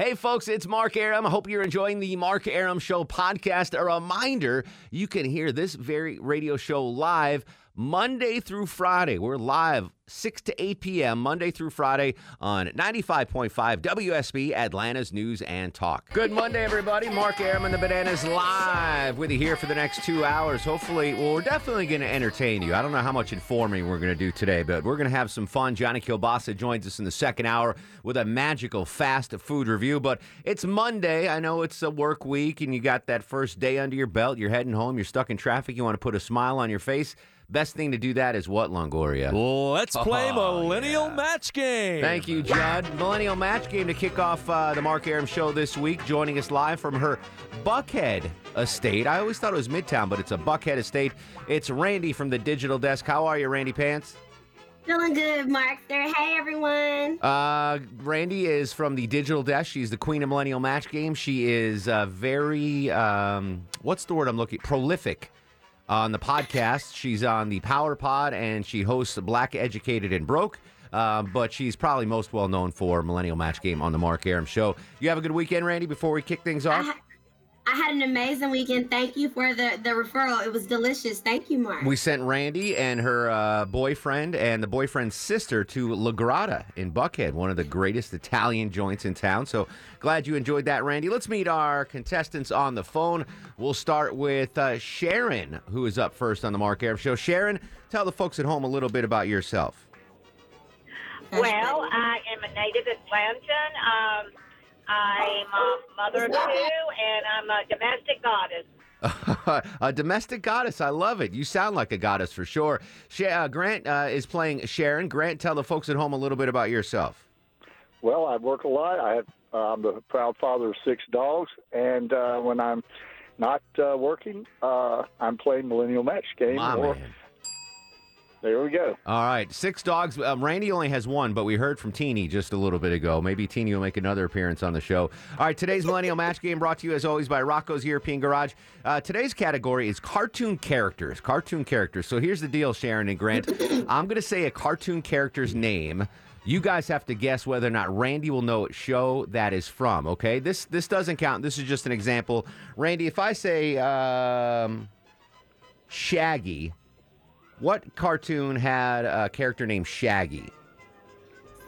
Hey, folks, it's Mark Arum. I hope you're enjoying the Mark Arum Show podcast. A reminder you can hear this very radio show live Monday through Friday. We're live 6 to 8 p.m. Monday through Friday on 95.5 WSB, Atlanta's News and Talk. Good Monday, everybody. Mark Arum and the Bananas live with you here for the next two hours. Hopefully, well, we're definitely going to entertain you. I don't know how much informing we're going to do today, but we're going to have some fun. Johnny Kilbasa joins us in the second hour with a magical fast food review. But it's Monday. I know it's a work week and you got that first day under your belt. You're heading home. You're stuck in traffic. You want to put a smile on your face. Best thing to do that is what, Longoria? Let's play Oh, Millennial yeah. Match Game. Thank you, Judd. Millennial Match Game to kick off uh, the Mark Arum Show this week. Joining us live from her Buckhead estate. I always thought it was Midtown, but it's a Buckhead estate. It's Randy from the Digital Desk. How are you, Randy Pants? Feeling good, Mark. There. Hey, everyone. Uh, Randy is from the Digital Desk. She's the queen of Millennial Match Game. She is uh, very, um, what's the word I'm looking? Prolific on the podcast. She's on the Power Pod and she hosts Black Educated and Broke. Um, but she's probably most well known for Millennial Match Game on the Mark Arum Show. You have a good weekend, Randy. Before we kick things off, ha- I had an amazing weekend. Thank you for the, the referral. It was delicious. Thank you, Mark. we sent Randy and her uh, boyfriend and the boyfriend's sister to La Grotta in Buckhead, one of the greatest Italian joints in town. So glad you enjoyed that, Randy. Let's meet our contestants on the phone. We'll start with uh, Sharon, who is up first on the Mark Arum Show. Sharon, tell the folks at home a little bit about yourself. Well, I am a native Atlantan. Um, I'm a mother of two, and I'm a domestic goddess. a domestic goddess. I love it. You sound like a goddess for sure. Sha- uh, Grant uh, is playing Sharon. Grant, tell the folks at home a little bit about yourself. Well, I work a lot. I have, uh, I'm the proud father of six dogs, and uh, when I'm not uh, working, uh, I'm playing Millennial Match Game. My or man. There we go. All right, six dogs. Um, Randy only has one, but we heard from Teeny just a little bit ago. Maybe Teeny will make another appearance on the show. All right, today's Millennial Match Game brought to you as always by Rocco's European Garage. Uh, today's category is cartoon characters. Cartoon characters. So here's the deal, Sharon and Grant. I'm going to say a cartoon character's name. You guys have to guess whether or not Randy will know what show that is from. Okay, this this doesn't count. This is just an example. Randy, if I say um, Shaggy, what cartoon had a character named Shaggy?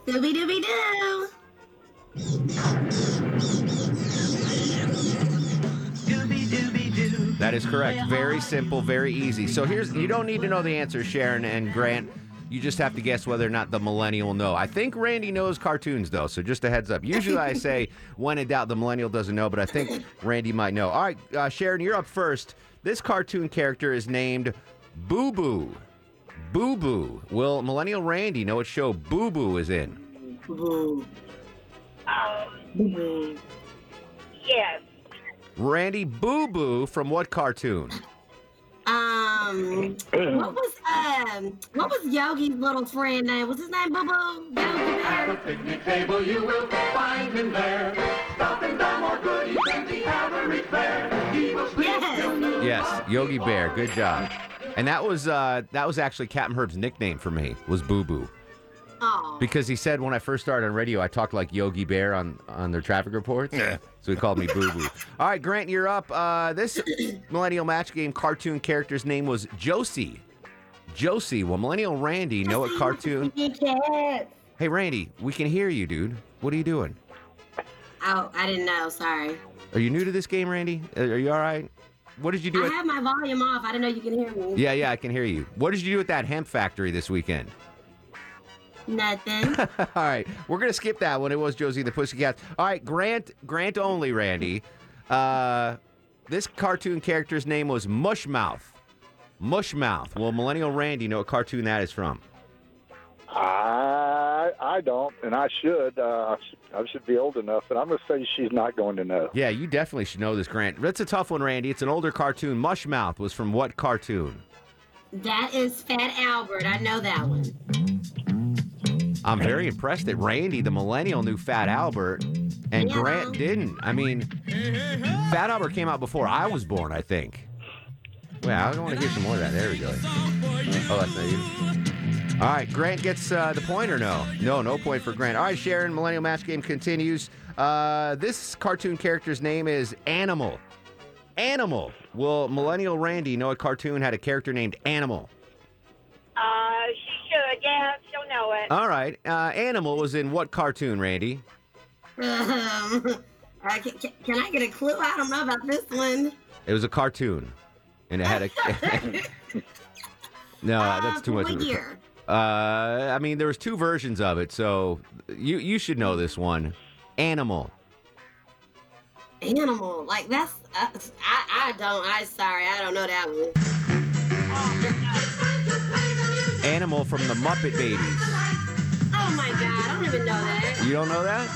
Dooby dooby doo. That is correct. Very simple, very easy. So here's you don't need to know the answer, Sharon and Grant. You just have to guess whether or not the millennial know. I think Randy knows cartoons though, so just a heads up. Usually I say when in doubt the millennial doesn't know, but I think Randy might know. All right, uh, Sharon, you're up first. This cartoon character is named Boo Boo. Boo Boo. Will Millennial Randy know what show Boo Boo is in? Boo. Um, Boo. yes. Randy Boo Boo from what cartoon? Um, what was um, what was Yogi's little friend name? Was his name Boo Boo? Yogi Bear? picnic table you will find him there. Stopping down more goodies than the average fare. He will Yes. Yes, Yogi Bear. Good job. And that was uh, that was actually Captain Herb's nickname for me was Boo Boo Oh. because he said when I first started on radio I talked like Yogi Bear on on their traffic reports. Yeah. So he called me Boo Boo. All right, Grant, you're up. Uh, this Millennial Match Game cartoon character's name was Josie. Josie. Well, Millennial Randy know what cartoon? Hey, Randy, we can hear you, dude. What are you doing? Oh, I didn't know. Sorry. Are you new to this game, Randy? Are you all right? What did you do? I At- have my volume off. I didn't know you can hear me. yeah, yeah, I can hear you. What did you do at that hemp factory this weekend? Nothing. All right, we're gonna skip that one. It was Josie the Pussycat. All right, Grant, Grant only, Randy. Uh, this cartoon character's name was Mushmouth. Mushmouth. Well, Millennial Randy know what cartoon that is from. I I don't, and I should. Uh, I should- be old enough, and I'm going to say she's not going to know. Yeah, you definitely should know this, Grant. That's a tough one, Randy. It's an older cartoon. Mushmouth was from what cartoon? That is Fat Albert. I know that one. I'm very impressed that Randy, the millennial, knew Fat Albert and Yeah. Grant didn't. I mean, Fat Albert came out before I was born, I think. Well, I don't want to hear some more of that. There we go. Oh, that's not you. All right, Grant gets uh, the point or no? No, no point for Grant. All right, Sharon, Millennial Match Game continues. Uh, this cartoon character's name is Animal. Animal. Will Millennial Randy know a cartoon had a character named Animal? Uh, she should. Yeah, she'll know it. All right. Uh, Animal was in what cartoon, Randy? Um, uh, can, can, can I get a clue? I don't know about this one. It was a cartoon, and it had a. no, Uh, that's too much. What of a- year? Uh, I mean, there was two versions of it, so you you should know this one. Animal. Animal. Like that's. Uh, I I don't. I sorry. I don't know that one. Animal from the Muppet Babies. Oh my god. I don't even know that. You don't know that?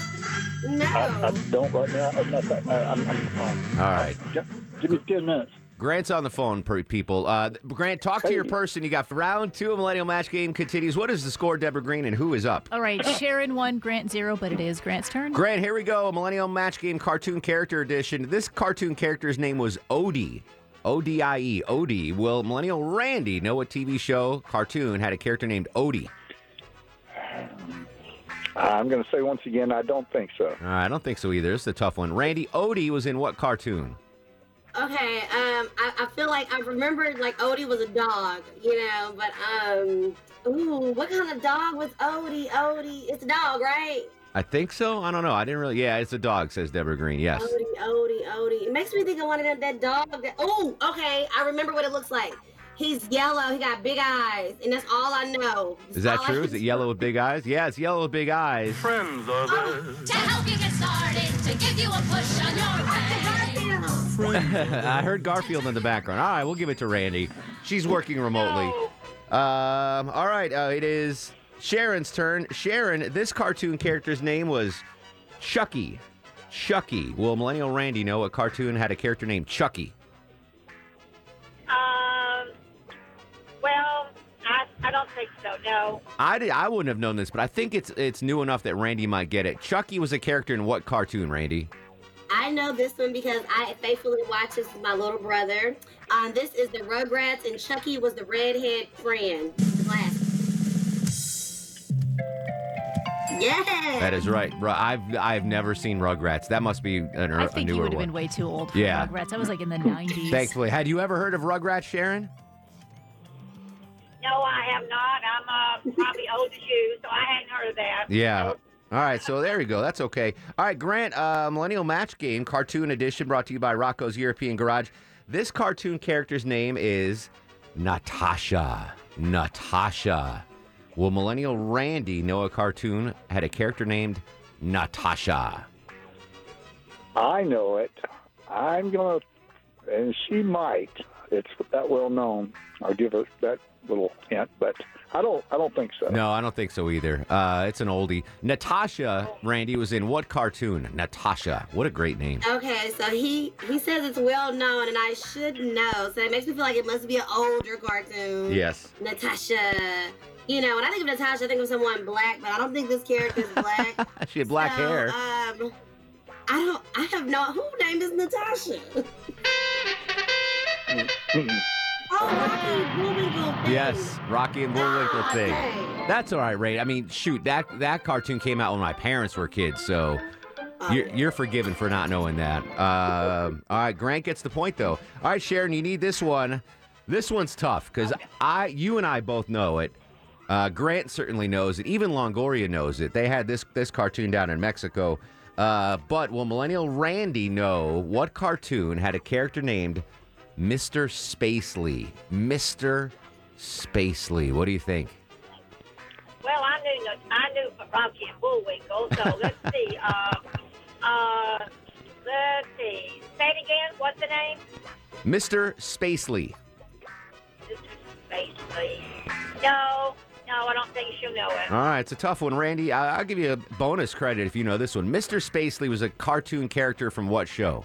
No. I, I don't right now. I'm, not, I, I'm, I'm, All right. Give, give me ten minutes. Grant's on the phone, people. Uh, Grant, talk to your person. You got round two of Millennial Match Game continues. What is the score, Deborah Green, and who is up? All right, Sharon one, Grant zero, but it is Grant's turn. Grant, here we go. Millennial Match Game Cartoon Character Edition. This cartoon character's name was Odie. O D I E. Odie. Will Millennial Randy know what TV show, cartoon, had a character named Odie? I'm going to say once again, I don't think so. Uh, I don't think so either. It's a tough one. Randy, Odie was in what cartoon? Okay, um, I, I feel like I remembered like Odie was a dog, you know, but um, ooh, what kind of dog was Odie? Odie, it's a dog, right? I think so. I don't know. I didn't really. Yeah, it's a dog, says Deborah Green. Yes. Odie, Odie, Odie. It makes me think of one of that, that dog. That, oh, okay, I remember what it looks like. He's yellow. He got big eyes, and that's all I know. Is that All true? Is it yellow with big eyes? Yeah, it's yellow with big eyes. Friends are there. To help you get started, to give you a push on your way. I heard Garfield in the background. All right, we'll give it to Randy. She's working remotely. Um, all right, uh, it is Sharon's turn. Sharon, this cartoon character's name was Chucky. Chucky. Will Millennial Randy know a cartoon had a character named Chucky? I, I don't think so. No. I, did, I wouldn't have known this, but I think it's it's new enough that Randy might get it. Chucky was a character in what cartoon, Randy? I know this one because I faithfully watch this with my little brother. Um, this is the Rugrats, and Chucky was the redhead friend. The glasses. Yeah. That is right. I've I've never seen Rugrats. That must be an, I a think you newer would have one. been way too old for Yeah. Rugrats. I was like in the 90s. Thankfully, had you ever heard of Rugrats, Sharon? No, I have not. I'm uh, probably old as you, so I hadn't heard of that. Yeah. All right, so there you go. That's okay. All right, Grant, uh, Millennial Match Game Cartoon Edition brought to you by Rocco's European Garage. This cartoon character's name is Natasha. Natasha. Will Millennial Randy know a cartoon had a character named Natasha? I know it. I'm going to, and she might. It's that well known. I'll give her that little hint, but I don't. I don't think so. No, I don't think so either. Uh, it's an oldie. Natasha, Randy, was in what cartoon? Natasha. What a great name. Okay, so he he says it's well known, and I should know. So it makes me feel like it must be an older cartoon. Yes. Natasha. You know, when I think of Natasha, I think of someone black, but I don't think this character is black. She had black So, hair. Um, I don't. I have no. Who name is Natasha? Oh, Rocky Yes, Rocky and Bullwinkle Ah, thing. dang. That's all right, Ray. I mean, shoot, that that cartoon came out when my parents were kids, so you're, you're forgiven for not knowing that. Uh, all right, Grant gets the point though. All right, Sharon, you need this one. This one's tough because I, you and I both know it. Uh, Grant certainly knows it. Even Longoria knows it. They had this this cartoon down in Mexico. Uh, but will Millennial Randy know what cartoon had a character named Mr. Spacely? Mr. Spacely. What do you think? Well, I knew I knew Rocky and Bullwinkle. So let's see. Uh, uh, let's see. Say it again. What's the name? Mr. Spacely. Basically. No, no. I don't think she'll know it. All right, it's a tough one, Randy. I- I'll give you a bonus credit if you know this one. Mr. Spacely was a cartoon character from what show?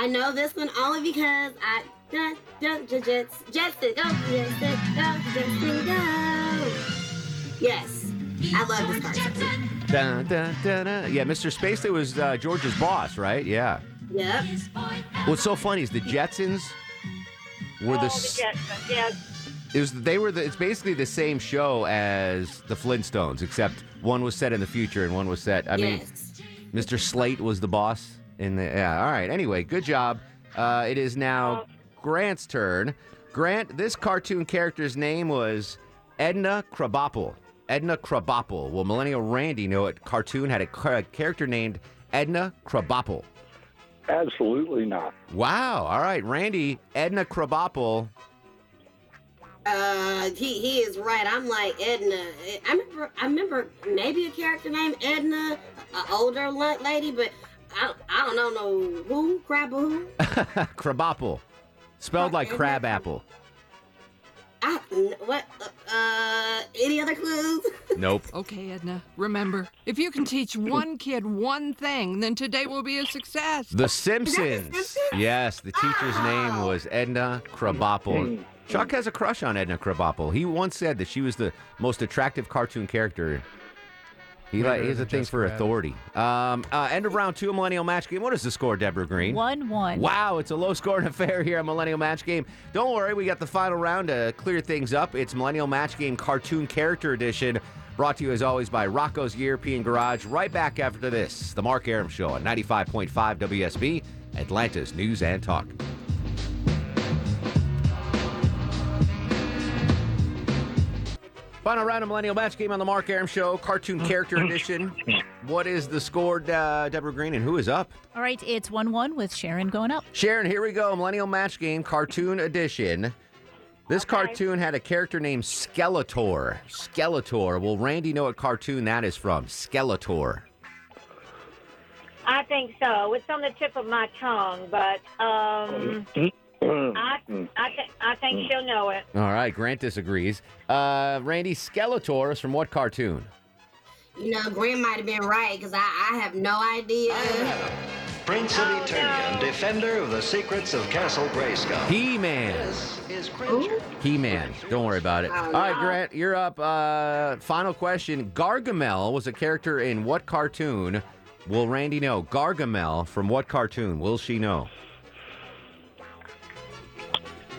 I know this one only because I da, da, da, Jets, Jetson, go, Jetson, go, Jetson, go. Yes, I love this cartoon. Dun, dun, dun, dun. Yeah, Mr. Spacely was uh, George's boss, right? Yeah. Yep. What's so funny is the Jetsons were oh, the. the Jetsons, yes. It was they were the, it's basically the same show as the Flintstones, except one was set in the future and one was set. I mean. Mr. Slate was the boss in the. Yeah. All right. Anyway, good job. Uh, it is now Grant's turn. Grant, this cartoon character's name was Edna Krabappel. Edna Krabappel. Will Millennial Randy know it? Cartoon had a ca- character named Edna Krabappel. Absolutely not. Wow. All right, Randy. Edna Krabappel. Uh, he he is right. I'm like Edna. I remember I remember maybe a character named Edna, an older la- lady, but I I don't know no who crab who. Krabappel. Spelled like crab apple. I what uh any other clues? Nope. Okay, Edna, remember, if you can teach one kid one thing, then today will be a success. The Simpsons. Simpsons? Yes, the teacher's name was Edna Krabappel. Chuck has a crush on Edna Krabappel. He once said that she was the most attractive cartoon character. He, like, he a thing Jessica for Rabbit. authority. Um, uh, end of round two, Millennial Match Game. What is the score, Deborah Green? 1 1. Wow, it's a low scoring affair here at Millennial Match Game. Don't worry, we got the final round to clear things up. It's Millennial Match Game Cartoon Character Edition, brought to you as always by Rocco's European Garage. Right back after this, The Mark Arum Show on 95.5 WSB, Atlanta's News and Talk. Final round of Millennial Match Game on The Mark Arum Show, Cartoon Character Edition. What is the score, uh, Deborah Green, and who is up? All right, it's 1 1 with Sharon going up. Sharon, here we go. Millennial Match Game Cartoon Edition. This cartoon had a character named Skeletor. Skeletor. Will Randy know what cartoon that is from? Skeletor. I think so. It's on the tip of my tongue, but um, I I, th- I think she'll know it. All right, Grant disagrees. Uh, Randy, Skeletor is from what cartoon? You know, Grant might have been right because I, I have no idea. Prince of Eternia and defender of the secrets of Castle Grayskull. He-Man. This is Cringer. He-Man. Don't worry about it. Oh, All right, no. Grant, you're up. Uh, final question. Gargamel was a character in what cartoon? Will Randy know? Gargamel from what cartoon? Will she know?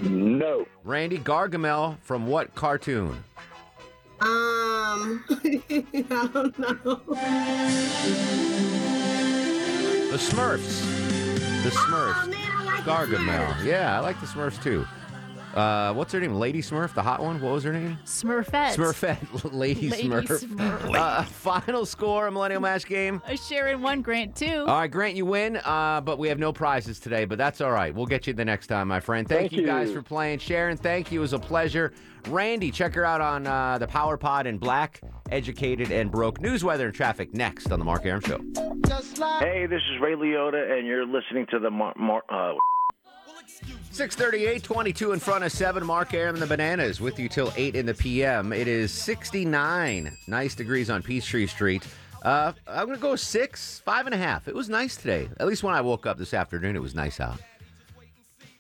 No. Randy, Gargamel from what cartoon? Um, I don't know. The Smurfs. The Smurfs. Oh man, I like Gargamel. Yeah, I like the Smurfs too. Uh, what's her name? Lady Smurf, the hot one. What was her name? Smurfette. Smurfette. Lady, Lady Smurf. Smurf. Uh, final score, a Millennial Match Game. Uh, Sharon 1, Grant 2. All right, Grant, you win, uh, but we have no prizes today, but that's all right. We'll get you the next time, my friend. Thank, Thank you guys for playing. Sharon, thank you. It was a pleasure. Randy, check her out on uh, the Power Pod in Black, Educated, and Broke. News, weather, and traffic next on The Mark Arum Show. Hey, this is Ray Liotta, and you're listening to the Mar- Mar- uh, 638, 22 in front of 7. Mark Arum and the Bananas with you till 8 in the p.m. It is 69 nice degrees on Peachtree Street. Uh, I'm going to go six, five and a half. It was nice today. At least when I woke up this afternoon, it was nice out.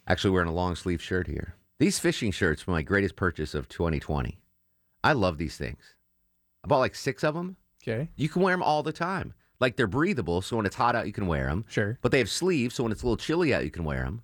Actually, wearing a long sleeve shirt here. These fishing shirts were my greatest purchase of 2020. I love these things. I bought like six of them. Okay. You can wear them all the time. Like they're breathable, so when it's hot out, you can wear them. Sure. But they have sleeves, so when it's a little chilly out, you can wear them.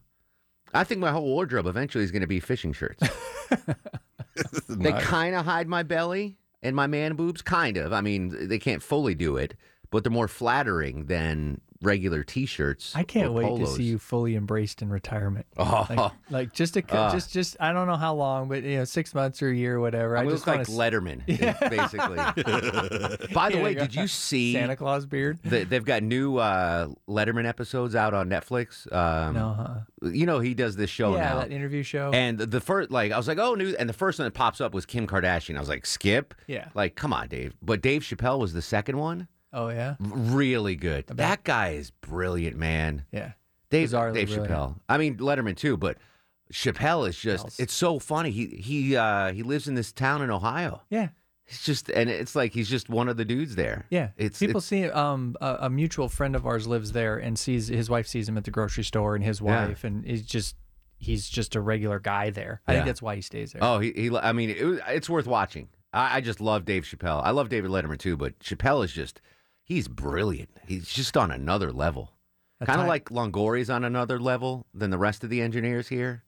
I think my whole wardrobe eventually is going to be fishing shirts. they Nice. kind of hide my belly and my man boobs, kind of. I mean, they can't fully do it, but they're more flattering than regular T-shirts. I can't wait to see you fully embraced in retirement. Oh, Like, like just a Ah. just just I don't know how long, but you know, six months or a year, or whatever. I I look just like want to Letterman, basically. By the Yeah, way, did you see Santa Claus beard. that they've got new uh, Letterman episodes out on Netflix? Um, No, huh? You know he does this show yeah, now. that interview show. And the first, like, I was like, oh, new. And the first one that pops up was Kim Kardashian. I was like, skip. Yeah. Like, come on, Dave. But Dave Chappelle was the second one. Oh yeah, Really good. That guy is brilliant, man. yeah. Dave, Bizarrely Dave brilliant. Chappelle. I mean, Letterman too, but Chappelle is just it's so funny. He he uh he lives in this town in Ohio. Yeah. It's just and it's like he's just one of the dudes there. Yeah, It's people it's, see um a, a mutual friend of ours lives there and sees his wife sees him at the grocery store and his Yeah. wife and he's just he's just a regular guy there. I think that's why he stays there. Oh, he, he I mean, it, it's worth watching. I, I just love Dave Chappelle. I love David Letterman too, but Chappelle is just he's brilliant. He's just on another level. Kind of like Longoria's on another level than the rest of the engineers here.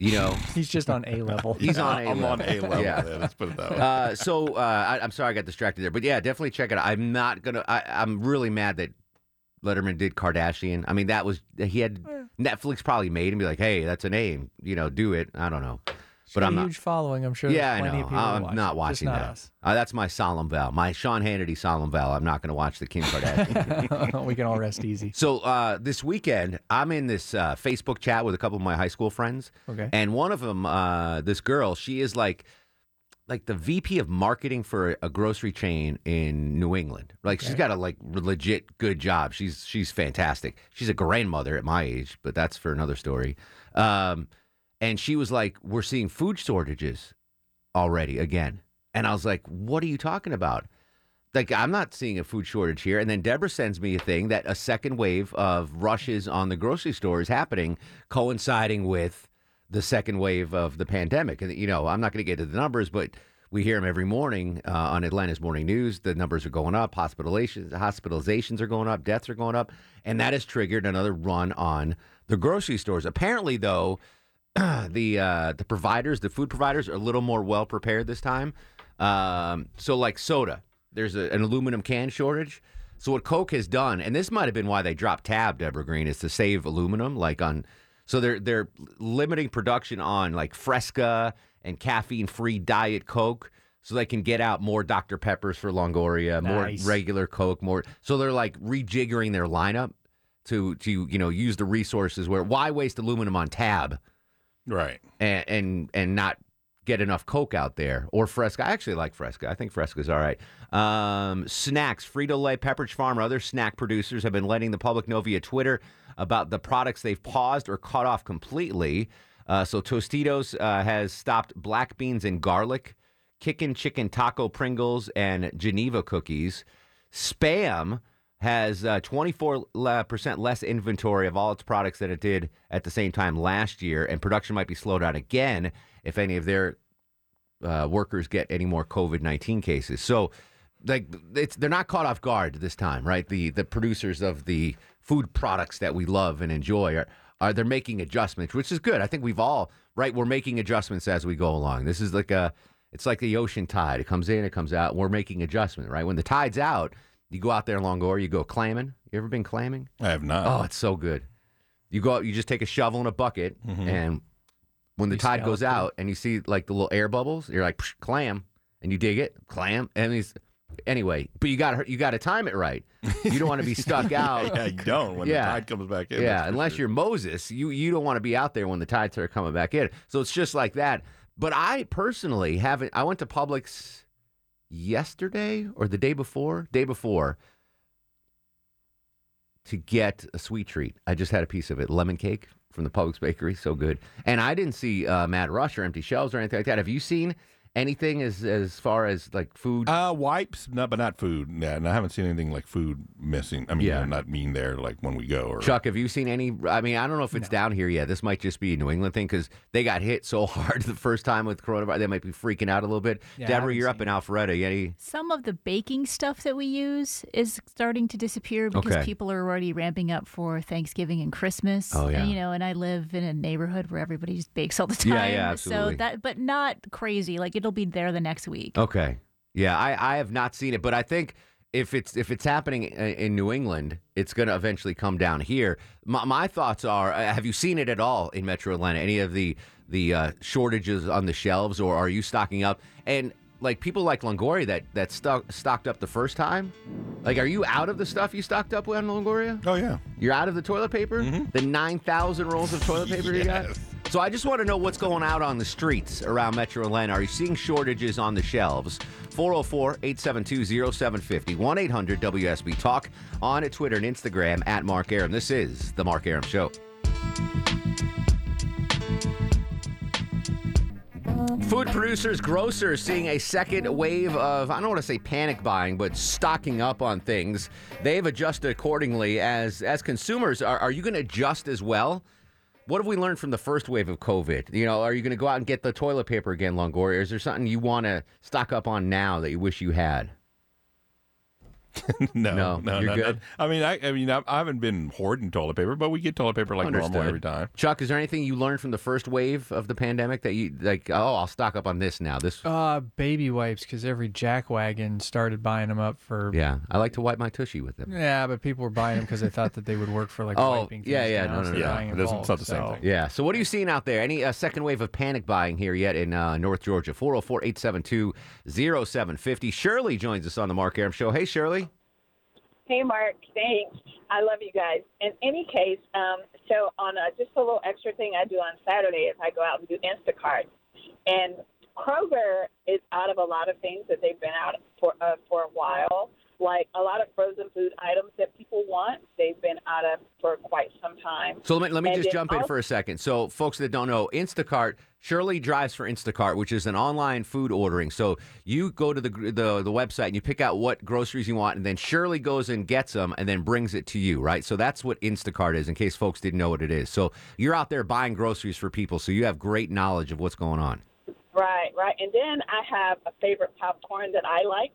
You know, he's just on a level. He's on a I'm level. on A level. Yeah. there, Let's put it that way. Uh, so uh, I, I'm sorry I got distracted there, but yeah, definitely check it out. I'm not gonna. I, I'm really mad that Letterman did Kardashian. I mean, that was he had Netflix probably made and be like, hey, that's a name, you know, do it. I don't know, She's but I'm a not. huge following. I'm sure. Yeah, I know. I'm watch not watching not that. Uh, that's my solemn vow, my Sean Hannity solemn vow. I'm not going to watch the Kim Kardashian. we can all rest easy. So uh, this weekend, I'm in this uh, Facebook chat with a couple of my high school friends. Okay. And one of them, uh, this girl, she is like, like the VP of marketing for a grocery chain in New England. Like she's Okay. got a like legit good job. She's she's fantastic. She's a grandmother at my age, but that's for another story. Um, and she was like, "We're seeing food shortages already again." And I was like, "What are you talking about?" like I'm not seeing a food shortage here. And then Deborah sends me a thing that a second wave of rushes on the grocery store is happening, coinciding with the second wave of the pandemic. And you know, I'm not going to get to the numbers, but we hear them every morning uh, on Atlanta's morning news. The numbers are going up, hospitalizations, hospitalizations are going up, deaths are going up, and that has triggered another run on the grocery stores. Apparently, though, the uh, the providers, the food providers, are a little more well prepared this time. Um, so, like soda, there's a, an aluminum can shortage. So, what Coke has done, and this might have been why they dropped Tab, Deborah Green, is to save aluminum. Like on, so they're they're limiting production on like Fresca and caffeine free Diet Coke, so they can get out more Dr Peppers for Longoria, Nice. more regular Coke, more. So they're like rejiggering their lineup to to you know use the resources where why waste aluminum on Tab right. and and and not get enough Coke out there or Fresca. I actually like Fresca. I think Fresca's all right. Um, snacks, Frito Lay, Pepperidge Farm, other snack producers have been letting the public know via Twitter about the products they've paused or cut off completely. Uh, so Tostitos uh, has stopped black beans and garlic, Kickin' Chicken Taco Pringles, and Geneva cookies. Spam has uh, 24% less inventory of all its products than it did at the same time last year, and production might be slowed down again if any of their uh, workers get any more COVID 19 cases. So, like, it's, they're not caught off guard this time, right? The the producers of the food products that we love and enjoy are, are they're making adjustments, which is good. I think we've all right. We're making adjustments as we go along. This is like a it's like the ocean tide. It comes in, it comes out. We're making adjustment, right? When the tide's out, you go out there Longoria, you go clamming. You ever been clamming? I have not. Oh, it's so good. You go out, you just take a shovel and a bucket, Mhm. and when the You tide goes out and you see like the little air bubbles, you're like Psh, clam, and you dig it, clam, and it's anyway. But you got to you got to time it right. You don't want to be stuck out. yeah, you don't when Yeah. the tide comes back in. yeah, unless sure. you're Moses, you you don't want to be out there when the tides are coming back in. So it's just like that. But I personally haven't. I went to Publix yesterday or the day before, day before, to get a sweet treat. I just had a piece of it, lemon cake from the Publix bakery, so good. And I didn't see uh, Mad Rush or empty shelves or anything like that. Have you seen anything as as far as like food? Uh, wipes, no, but not food. Yeah, and I haven't seen anything like food missing. I mean, Yeah. yeah. not being there like when we go. Or Chuck, have you seen any? I mean, I don't know if it's down here yet. This might just be a New England thing because they got hit so hard the first time with coronavirus. They might be freaking out a little bit. Yeah, I Deborah, haven't you're up in Alpharetta. You Any? Some of the baking stuff that we use is starting to disappear because Okay. people are already ramping up for Thanksgiving and Christmas. Oh, yeah. And, you know, and I live in a neighborhood where everybody just bakes all the time. Yeah, yeah, absolutely. So that, but not crazy. Like it'll be there the next week. Okay. Yeah, I, I have not seen it, but I think if it's if it's happening in New England, it's going to eventually come down here. My, my thoughts are: uh, Have you seen it at all in Metro Atlanta? Any of the the uh, shortages on the shelves, or are you stocking up? And like people like Longoria that that stock, stocked up the first time, like are you out of the stuff you stocked up on Longoria? Oh yeah, You're out of the toilet paper? The 9,000 rolls of toilet paper you got? So I just want to know what's going out on the streets around Metro Atlanta. Are you seeing shortages on the shelves? 404 872 0750 1 800 WSB Talk on Twitter and Instagram at Mark Arum. This is The Mark Arum Show. Food producers, grocers seeing a second wave of, I don't want to say panic buying, but stocking up on things. They've adjusted accordingly. As as consumers, are, are you going to adjust as well? What have we learned from the first wave of COVID? You know, are you going to go out and get the toilet paper again, Longoria? Is there something you want to stock up on now that you wish you had? no, No, no, you're no, good? no. I mean, I, I mean, I, I haven't been hoarding toilet paper, but we get toilet paper like normal every time. Chuck, is there anything you learned from the first wave of the pandemic that you like? Oh, I'll stock up on this now. This, Uh, baby wipes because every jackwagon started buying them up for. yeah, I like to wipe my tushy with them. Yeah, but people were buying them because they thought that they would work for like Oh, wiping. yeah, things yeah, down, no, no, they're no. buying It doesn't- bulk, it's not the same so- thing. Yeah. So, what are you seeing out there? Any uh, second wave of panic buying here yet in uh, North Georgia? 404 872 0750. Shirley joins us on the Mark Arum Show. Hey, Shirley. Hey, Mark. Thanks. I love you guys. In any case, um, so on a, just a little extra thing I do on Saturday is I go out and do Instacart, and Kroger is out of a lot of things that they've been out for uh, for a while. Like a lot of frozen food items that people want, they've been out of for quite some time. So, let me, let me And just jump in for a second. So, folks that don't know, Instacart, Shirley drives for Instacart, which is an online food ordering. So, you go to the, the, the website and you pick out what groceries you want, and then Shirley goes and gets them and then brings it to you, right? So, that's what Instacart is, in case folks didn't know what it is. So, you're out there buying groceries for people, so you have great knowledge of what's going on. Right, right. And then I have a favorite popcorn that I like,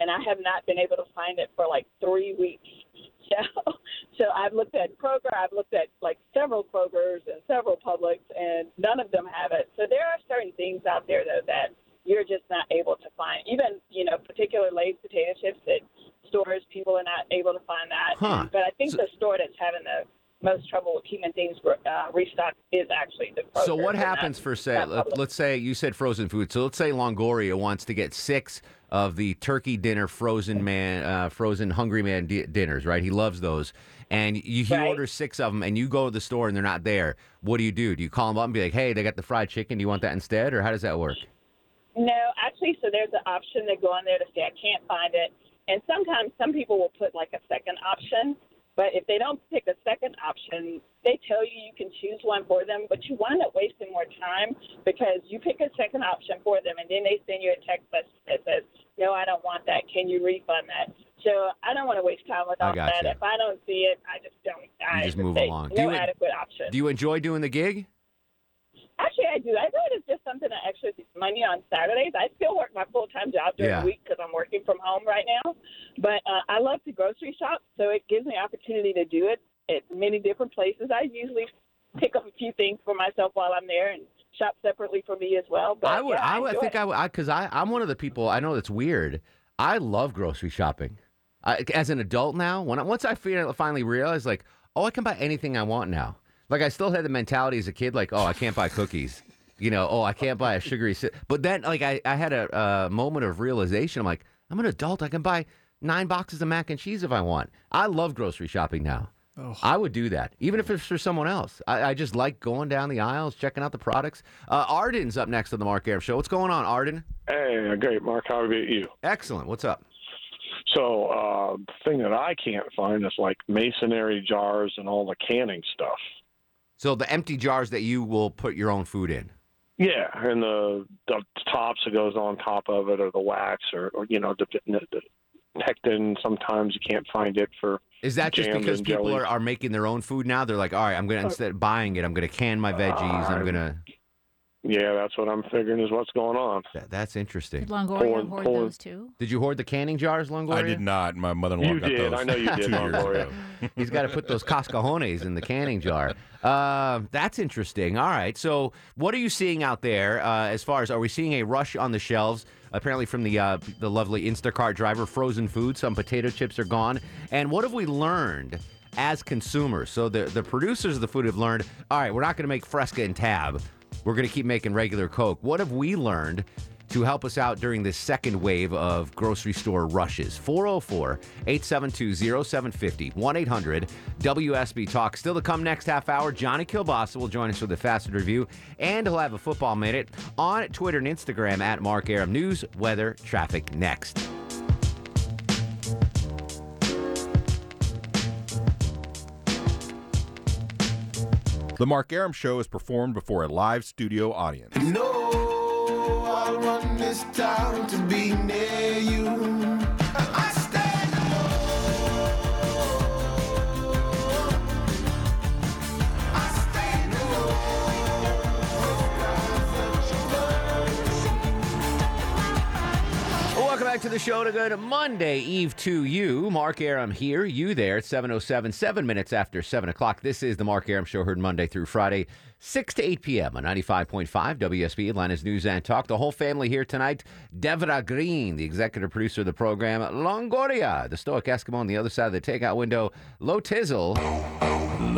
and I have not been able to find it for like three weeks. So, so I've looked at Kroger, I've looked at like several Krogers and several Publix, and none of them have it. So there are certain things out there though that you're just not able to find. Even you know, particular Lay's potato chips that stores, people are not able to find that. Huh. But I think the store that's having the most trouble with keeping things uh, restocked is actually the Kroger. So what and not- happens for say let, let's say you said frozen food. So let's say Longoria wants to get six of the turkey dinner frozen man uh, frozen hungry man di- dinners, right? He loves those. And you, he Right. orders six of them, and you go to the store and they're not there. What do you do? Do you call them up and be like, "Hey, they got the fried chicken. Do you want that instead?" Or how does that work? No, actually, so there's an option to go on there to say I can't find it, and sometimes some people will put like a second option. But if they don't pick a second option, they tell you you can choose one for them, but you wind up wasting more time because you pick a second option for them, and then they send you a text message that says, "No, I don't want that. Can you refund that?" So I don't want to waste time with all that. gotcha. If I don't see it, I just don't. I just move along. No Do you- adequate option. Do you enjoy doing the gig? Actually, I do. I do it as just something actually makes money on Saturdays. I still work my full time job during Yeah. the week because I'm working from home right now. But uh, I love to grocery shop, so it gives me opportunity to do it at many different places. I usually pick up a few things for myself while I'm there and shop separately for me as well. But I would. yeah, I, would, I think it. I would because I, I'm one of the people. I know that's weird. I love grocery shopping. I, as an adult now, when I, once I finally realized, like, oh, I can buy anything I want now. Like I still had the mentality as a kid, like, oh, I can't buy cookies. You know, oh, I can't buy a sugary. Si-. But then, like, I, I had a, a moment of realization. I'm like, I'm an adult. I can buy nine boxes of mac and cheese if I want. I love grocery shopping now. Oh. I would do that, even if it's for someone else. I, I just like going down the aisles, checking out the products. Uh, Arden's up next on the Mark Arum Show. What's going on, Arden? Hey, great, Mark. How about you? Excellent. What's up? So, uh, the thing that I can't find is like masonry jars and all the canning stuff. So the empty jars that you will put your own food in. Yeah, and the the tops that goes on top of it, or the wax, or, or you know, the, the, the pectin. Sometimes you can't find it for. Is that just because people are, are making their own food now? They're like, all right, I'm gonna instead of buying it, I'm gonna can my veggies. I'm Uh, gonna. Yeah, that's what I'm figuring is what's going on. That, that's interesting. Did Longoria Corn- hoard corn- those too? Did you hoard the canning jars, Longoria? I did not. My mother-in-law You got did. those. I know you did, Longoria. He's got to put those cascajones in the canning jar. Uh, that's interesting. All right. So, what are you seeing out there uh, as far as are we seeing a rush on the shelves? Apparently, from the uh, the lovely Instacart driver, frozen food. Some potato chips are gone. And what have we learned as consumers? So the the producers of the food have learned. All right, we're not going to make Fresca and Tab. We're going to keep making regular Coke. What have we learned? to help us out during this second wave of grocery store rushes. 404 872 0750 1 800 WSB Talk. Still to come next half hour, Johnny Kilbasa will join us with a fast review, and he'll have a football minute on Twitter and Instagram at Mark Arum. News, weather, traffic next. The Mark Arum Show is performed before a live studio audience. No want this town to be near you. Welcome back to the show to good Monday Eve to you. Mark Arum here, you there at 707, seven minutes after 7 o'clock. This is the Mark Arum Show, heard Monday through Friday, 6 to 8 p.m. on 95.5 WSB, Atlanta's News and Talk. The whole family here tonight. Devra Green, the executive producer of the program. Longoria, the stoic Eskimo on the other side of the takeout window. Low Tizzle.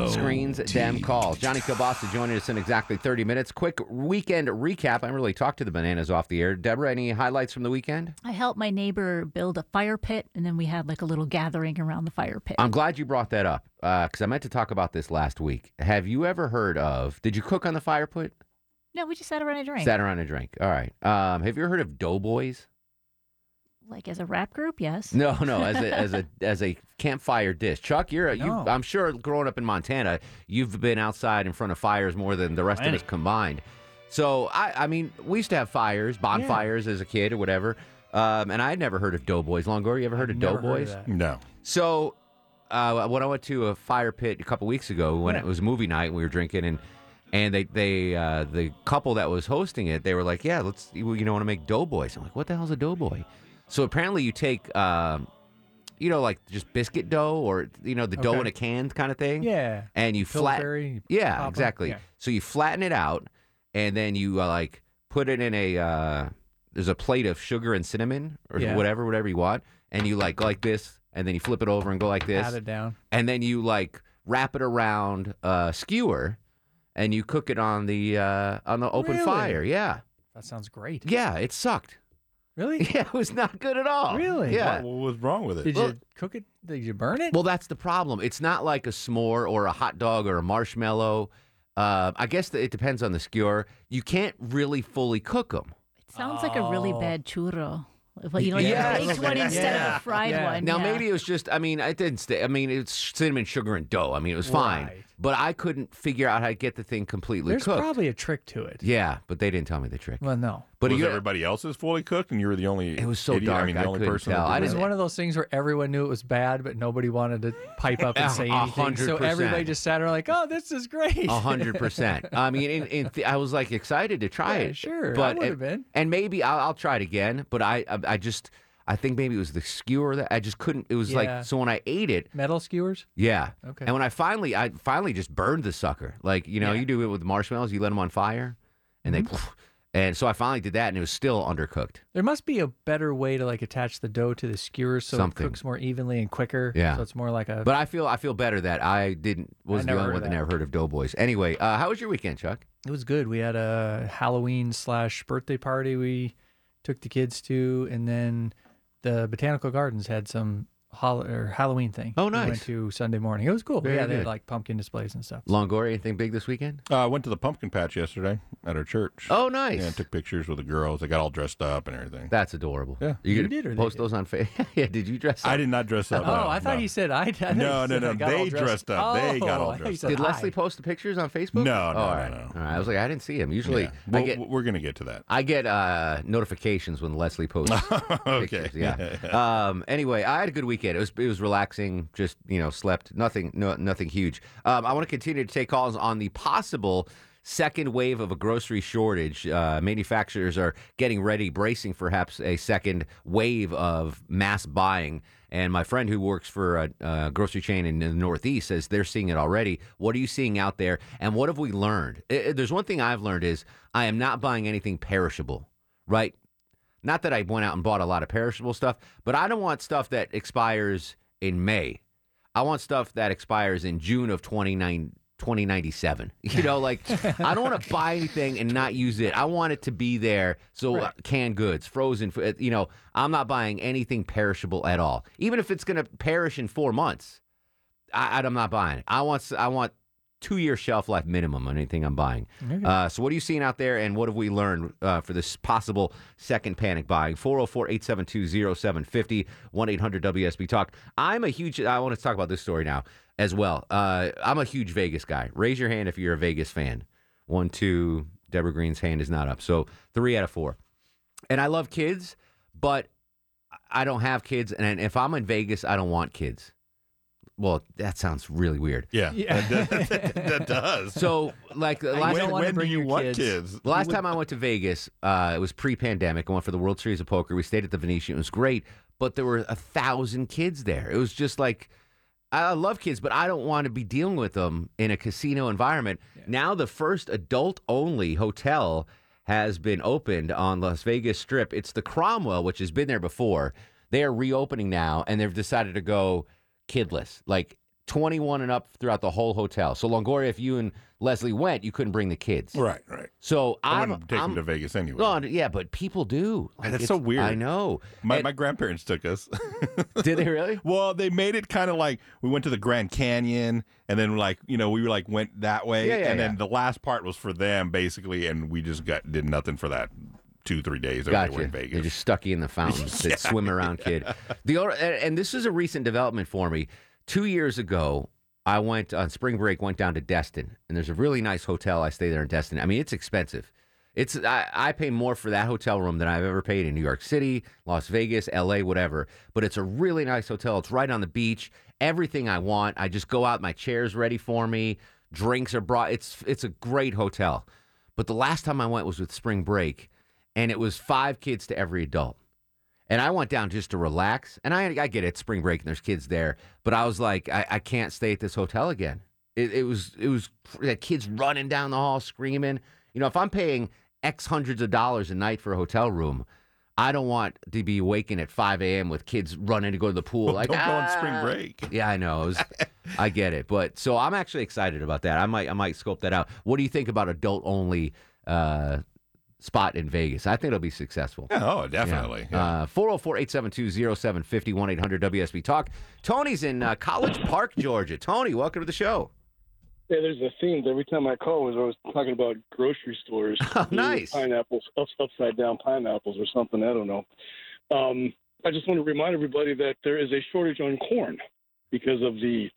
Screens, damn calls. Johnny Kilbasa joining us in exactly 30 minutes. Quick weekend recap. I really talked to the bananas off the air. Deborah, any highlights from the weekend? I helped my neighbor build a fire pit, and then we had like a little gathering around the fire pit. I'm glad you brought that up because I meant to talk about this last week. Have you ever heard of? Did you cook on the fire pit? no, we just sat around and drank. Sat around and drank. All right. Um, have you ever heard of Doughboys? Like as a rap group, yes. No, no. As a as a as a campfire dish. Chuck, you're a, you. I'm sure growing up in Montana, you've been outside in front of fires more than the rest of us combined. So I I mean, we used to have fires, bonfires as a kid or whatever. Um, and I had never heard of Doughboys. Long Longoria, you ever heard of never heard of Doughboys? No. So, uh, when I went to a fire pit a couple weeks ago, when Yeah. it was movie night, and we were drinking, and and they they uh, the couple that was hosting it, they were like, "Yeah, let's you know want to make doughboys." I'm like, "What the hell's a doughboy?" So apparently, you take. Um, you know, like just biscuit dough, or you know, the dough Okay. in a can kind of thing. Yeah. and you flat. Pillsbury, you Yeah, pop 'em. exactly. Yeah. So you flatten it out, and then you uh, like put it in a. Uh, there's a plate of sugar and cinnamon, or Yeah. whatever, whatever you want, and you like go like this, and then you flip it over and go like this Pat it down. and then you like wrap it around a skewer and you cook it on the uh, on the open Really? fire. Yeah, That sounds great. yeah, it sucked. Really? Yeah, it was not good at all. Really? Yeah. What, what was wrong with it? Did Well- you cook it? Did you burn it? Well, that's the problem. It's not like a s'more or a hot dog or a marshmallow. Uh, I guess that it depends on the skewer. You can't really fully cook them. It sounds like a really Oh. bad churro. Well, you know, Yeah, you a baked little one bit. instead of Yeah. a fried Yeah. one. Now yeah. maybe it was just. I mean, it didn't stay. I mean, it's cinnamon, sugar, and dough. I mean, it was fine. Right. But I couldn't figure out how to get the thing completely cooked. There's cooked. probably a trick to it. yeah, but they didn't tell me the trick. Well, no. But was you, everybody else's fully cooked, and you were the only? It was so idiot? I mean, the I only couldn't person. tell. I It was one of those things where everyone knew it was bad, but nobody wanted to pipe up and say anything. hundred So everybody just sat around like, "Oh, this is great." A hundred percent. I mean, in, in th- I was like excited to try Yeah, it. sure, I but would and, have been. and maybe I'll, I'll try it again. But I, I, I just, I think maybe it was the skewer that I just couldn't. It was Yeah. like so when I ate it, Metal skewers. yeah. Okay. And when I finally, I finally just burned the sucker. Like you know, Yeah. you do it with marshmallows. You let them on fire, and they, Mm-hmm. and so I finally did that, and it was still undercooked. There must be a better way to like attach the dough to the skewer so Something. it cooks more evenly and quicker. Yeah. So it's more like a. But I feel, I feel better that I didn't was the never only one that. never heard of Doughboys. Anyway, uh, how was your weekend, Chuck? It was good. We had a Halloween slash birthday party we took the kids to, and then the botanical gardens had some hol- or Halloween thing. Oh, We nice. went to Sunday morning. It was cool. Very yeah, they good. had like pumpkin displays and stuff. Longoria, anything big this weekend? Uh, I went to the pumpkin patch yesterday at our church. Oh, nice. Yeah, took pictures with the girls. They got all dressed up and everything. That's adorable. Yeah. you, You gonna did or they post did? those on Facebook? yeah, did you dress up? I did not dress up. Oh, no, I thought no. you said I. I thought you No, no, no. I They dressed- dressed up. They got all Oh, I thought you dressed up. Did I. Leslie post the pictures on Facebook? No, no, oh, all no, no. All right. I was like, I didn't see him. Usually, Yeah. I get we're gonna get to that. I get uh, notifications when Leslie posts. okay. Yeah. um, anyway, I had a good weekend. It was it was relaxing. Just you know, slept. Nothing. No, nothing huge. Um, I want to continue to take calls on the possible. Second wave of a grocery shortage. Uh, manufacturers are getting ready, bracing for perhaps a second wave of mass buying. And my friend who works for a, a grocery chain in the Northeast says they're seeing it already. What are you seeing out there? And what have we learned? I- I- there's one thing I've learned is I am not buying anything perishable, right? Not that I went out and bought a lot of perishable stuff, but I don't want stuff that expires in May. I want stuff that expires in June of 29 2097. You know, like I don't want to buy anything and not use it. I want it to be there. So uh, canned goods, frozen, you know, I'm not buying anything perishable at all. Even if it's going to perish in 4 months. I, I'm not buying. it. I want I want 2 year shelf life minimum on anything I'm buying. Uh, so what are you seeing out there and what have we learned uh, for this possible second panic buying? 404-872-0750 1-800-WSB Talk. I'm a huge I want to talk about this story now as well. Uh, I'm a huge Vegas guy. Raise your hand if you're a Vegas fan. One, two, Deborah Green's hand is not up. So three out of four. and I love kids, but I don't have kids. And if I'm in Vegas, I don't want kids. Well, that sounds really weird. Yeah, Yeah. That, that- that does. So, like the last don't when, wanna when do bring you your want kids. kids? The last time I went to Vegas, uh, it was pre-pandemic. I went for the World Series of Poker. We stayed at the Venetian. It was great, but there were a thousand kids there. It was just like I love kids, but I don't want to be dealing with them in a casino environment. Now, the first adult-only hotel has been opened on Las Vegas Strip. It's the Cromwell, which has been there before. They are reopening now, and they've decided to go kidless, like 21 and up throughout the whole hotel. So Longoria, if you and Leslie went, you couldn't bring the kids. Right, right. So I I'm, wouldn't take I'm them to Vegas anyway. no, yeah, but people do. Like, That's so weird. I know. My, And- my grandparents took us. Did they really? Well, they made it kind of like we went to the Grand Canyon, and then like you know we like went that way, Yeah, yeah, and then the last part was for them basically, and we just got did nothing for that two three days that they were Gotcha. in They Vegas. just stuck you in the fountains. That swim around, kid. The other- and this is a recent development for me. Two years ago, I went on spring break. Went down to Destin, and there's a really nice hotel. I stay there in Destin. I mean, it's expensive. It's I, I pay more for that hotel room than I've ever paid in New York City, Las Vegas, L.A., whatever. But it's a really nice hotel. It's right on the beach. Everything I want. I just go out. My chair's ready for me. Drinks are brought. It's it's a great hotel. But the last time I went was with spring break, and it was five kids to every adult. And I went down just to relax. And I, I get it, spring break, and there's kids there. But I was like, I, I can't stay at this hotel again. It, it was it was the kids running down the hall screaming. You know, if I'm paying X hundreds of dollars a night for a hotel room, I don't want to be waking at 5 a.m. with kids running to go to the pool. like, Don't go on spring "Ah." break. Yeah, I know. Was- I get it, but so I'm actually excited about that. I might I might scope that out. What do you think about adult only uh, spot in Vegas? I think it'll be successful. Yeah, oh, definitely. Yeah. Uh, 404 872 0750 1 800 WSB Talk. Tony's in uh, College Park, Georgia. Tony, welcome to the show. Yeah, there's a theme. Every time I call was I was talking about grocery stores. Oh, nice. Pineapples, ups, upside down pineapples or something. I don't know. Um, I just want to remind everybody that there is a shortage on corn because of the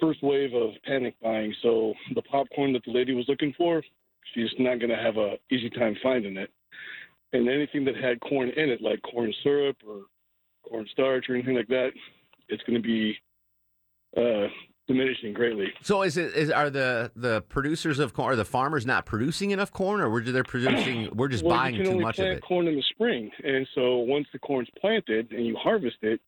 first wave of panic buying. So the popcorn that the lady was looking for, she's not going to have a easy time finding it. And anything that had corn in it, like corn syrup or corn starch or anything like that, it's going to be uh, diminishing greatly. So is it is are the the producers of corn or the farmers not producing enough corn or we're they're producing we're just well, buying you can too only much of it? corn in the spring, and so once the corn's planted and you harvest it,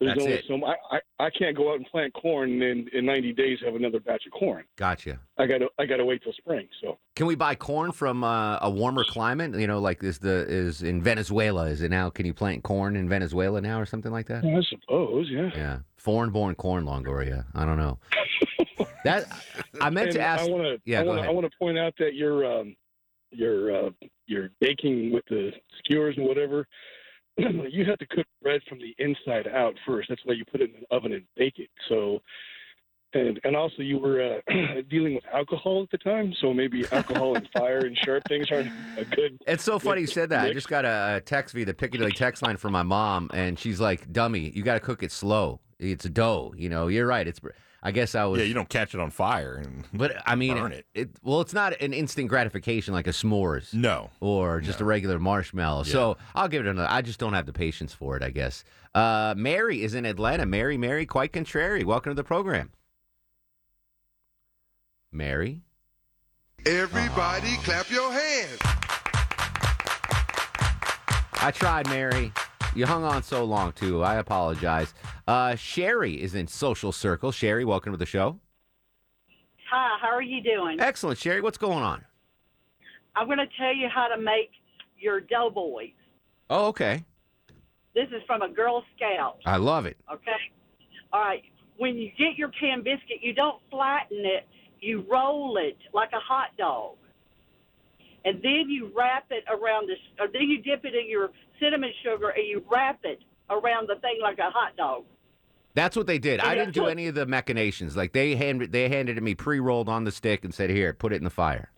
there's That's only it. so I, I I can't go out and plant corn and then in 90 days have another batch of corn. Gotcha. I got to I got to wait till spring. So Can we buy corn from uh, a warmer climate? You know, like is the is in Venezuela? Is it now? Can you plant corn in Venezuela now or something like that? I suppose, yeah. Yeah, foreign-born corn, Longoria. I don't know. That I meant to ask. I want to yeah, I want ahead. I want to point out that your um your uh, your baking with the skewers and whatever. you have to cook bread from the inside out first. That's why you put it in the oven and bake it. So, and and also you were uh, dealing with alcohol at the time, so maybe alcohol and fire and sharp things aren't a good. It's so funny you said that. I just got a, a text via the Piccadilly text line from my mom, and she's like, "Dummy, you got to cook it slow. It's dough. You know, you're right. It's. I guess I was. yeah, you don't catch it on fire and But I mean, burn it. it. Well, it's not an instant gratification like a s'mores. No. Or just a regular marshmallow. So I'll give it another. I just don't have the patience for it. I guess. Uh, Mary is in Atlanta. Mary, Mary, quite contrary. Welcome to the program. Mary. Everybody clap your hands. I tried, Mary. You hung on so long too. I apologize. Uh, Sherry is in Social Circle. Sherry, welcome to the show. Hi, how are you doing? Excellent, Sherry. What's going on? I'm going to tell you how to make your doughboys. Oh, okay. This is from a Girl Scout. I love it. Okay. All right. When you get your pan biscuit, you don't flatten it. You roll it like a hot dog, and then you wrap it around this. Or then you dip it in your cinnamon sugar and you wrap it around the thing like a hot dog. That's what they did. I didn't do any of the machinations. Like they handed they handed it me pre-rolled on the stick and said, "Here, put it in the fire."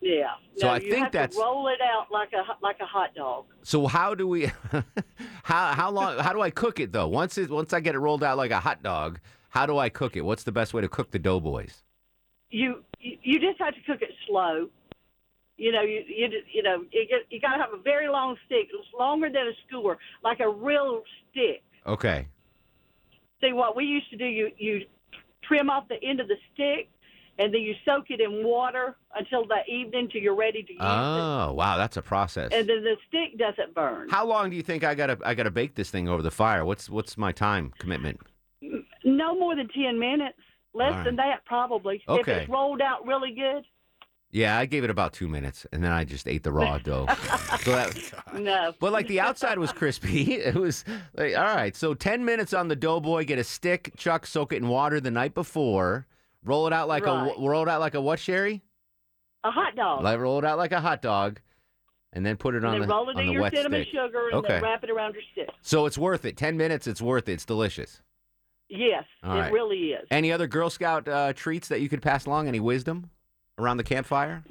Yeah. So no, I think that's- roll it out like a like a hot dog. So how do we? how how long? How do I cook it though? Once it once I get it rolled out like a hot dog, how do I cook it? What's the best way to cook the doughboys? You you just have to cook it slow. You know, you you you know, you, get, you got to have a very long stick. It's longer than a skewer, like a real stick. Okay. See what we used to do? You you trim off the end of the stick, and then you soak it in water until the evening till you're ready to use Oh, wow, that's a process. and then the stick doesn't burn. How long do you think I gotta I gotta bake this thing over the fire? What's what's my time commitment? No more than ten minutes. Less All than that, probably. Okay. If it's rolled out really good. Yeah, I gave it about two minutes, and then I just ate the raw dough. so that, No. but like the outside was crispy. It was like, all right. So ten minutes on the doughboy. Get a stick, chuck, soak it in water the night before. Roll it out like Right. a roll it out like a what, Sherry? A hot dog. Like roll it out like a hot dog, and then put it and on then the roll it on in the your wet cinnamon stick. sugar and Okay. then wrap it around your stick. So it's worth it. Ten minutes. It's worth it. It's delicious. Yes, All it right. really is. Any other Girl Scout uh, treats that you could pass along? Any wisdom around the campfire?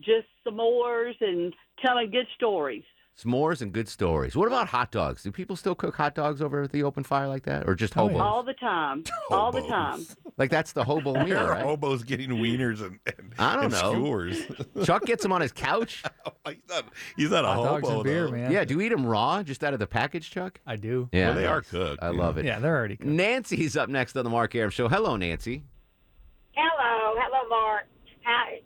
Just s'mores and telling good stories. S'mores and good stories. What about hot dogs? Do people still cook hot dogs over at the open fire like that, or just Oh, hobos? All the time. All the time. Like that's the hobo meal, There are right? hobos getting wieners and, and I don't and know. skewers. Chuck gets them on his couch. Oh, he's not, he's not a Hot dogs hobo. and beer, though. man. Yeah, do you eat them raw, just out of the package, Chuck? I do. Yeah, Well, they are cooked, I yeah. love it. Yeah, they're already cooked. Nancy's up next on the Mark Arum Show. Hello, Nancy. Hello, hello, Mark. Hi.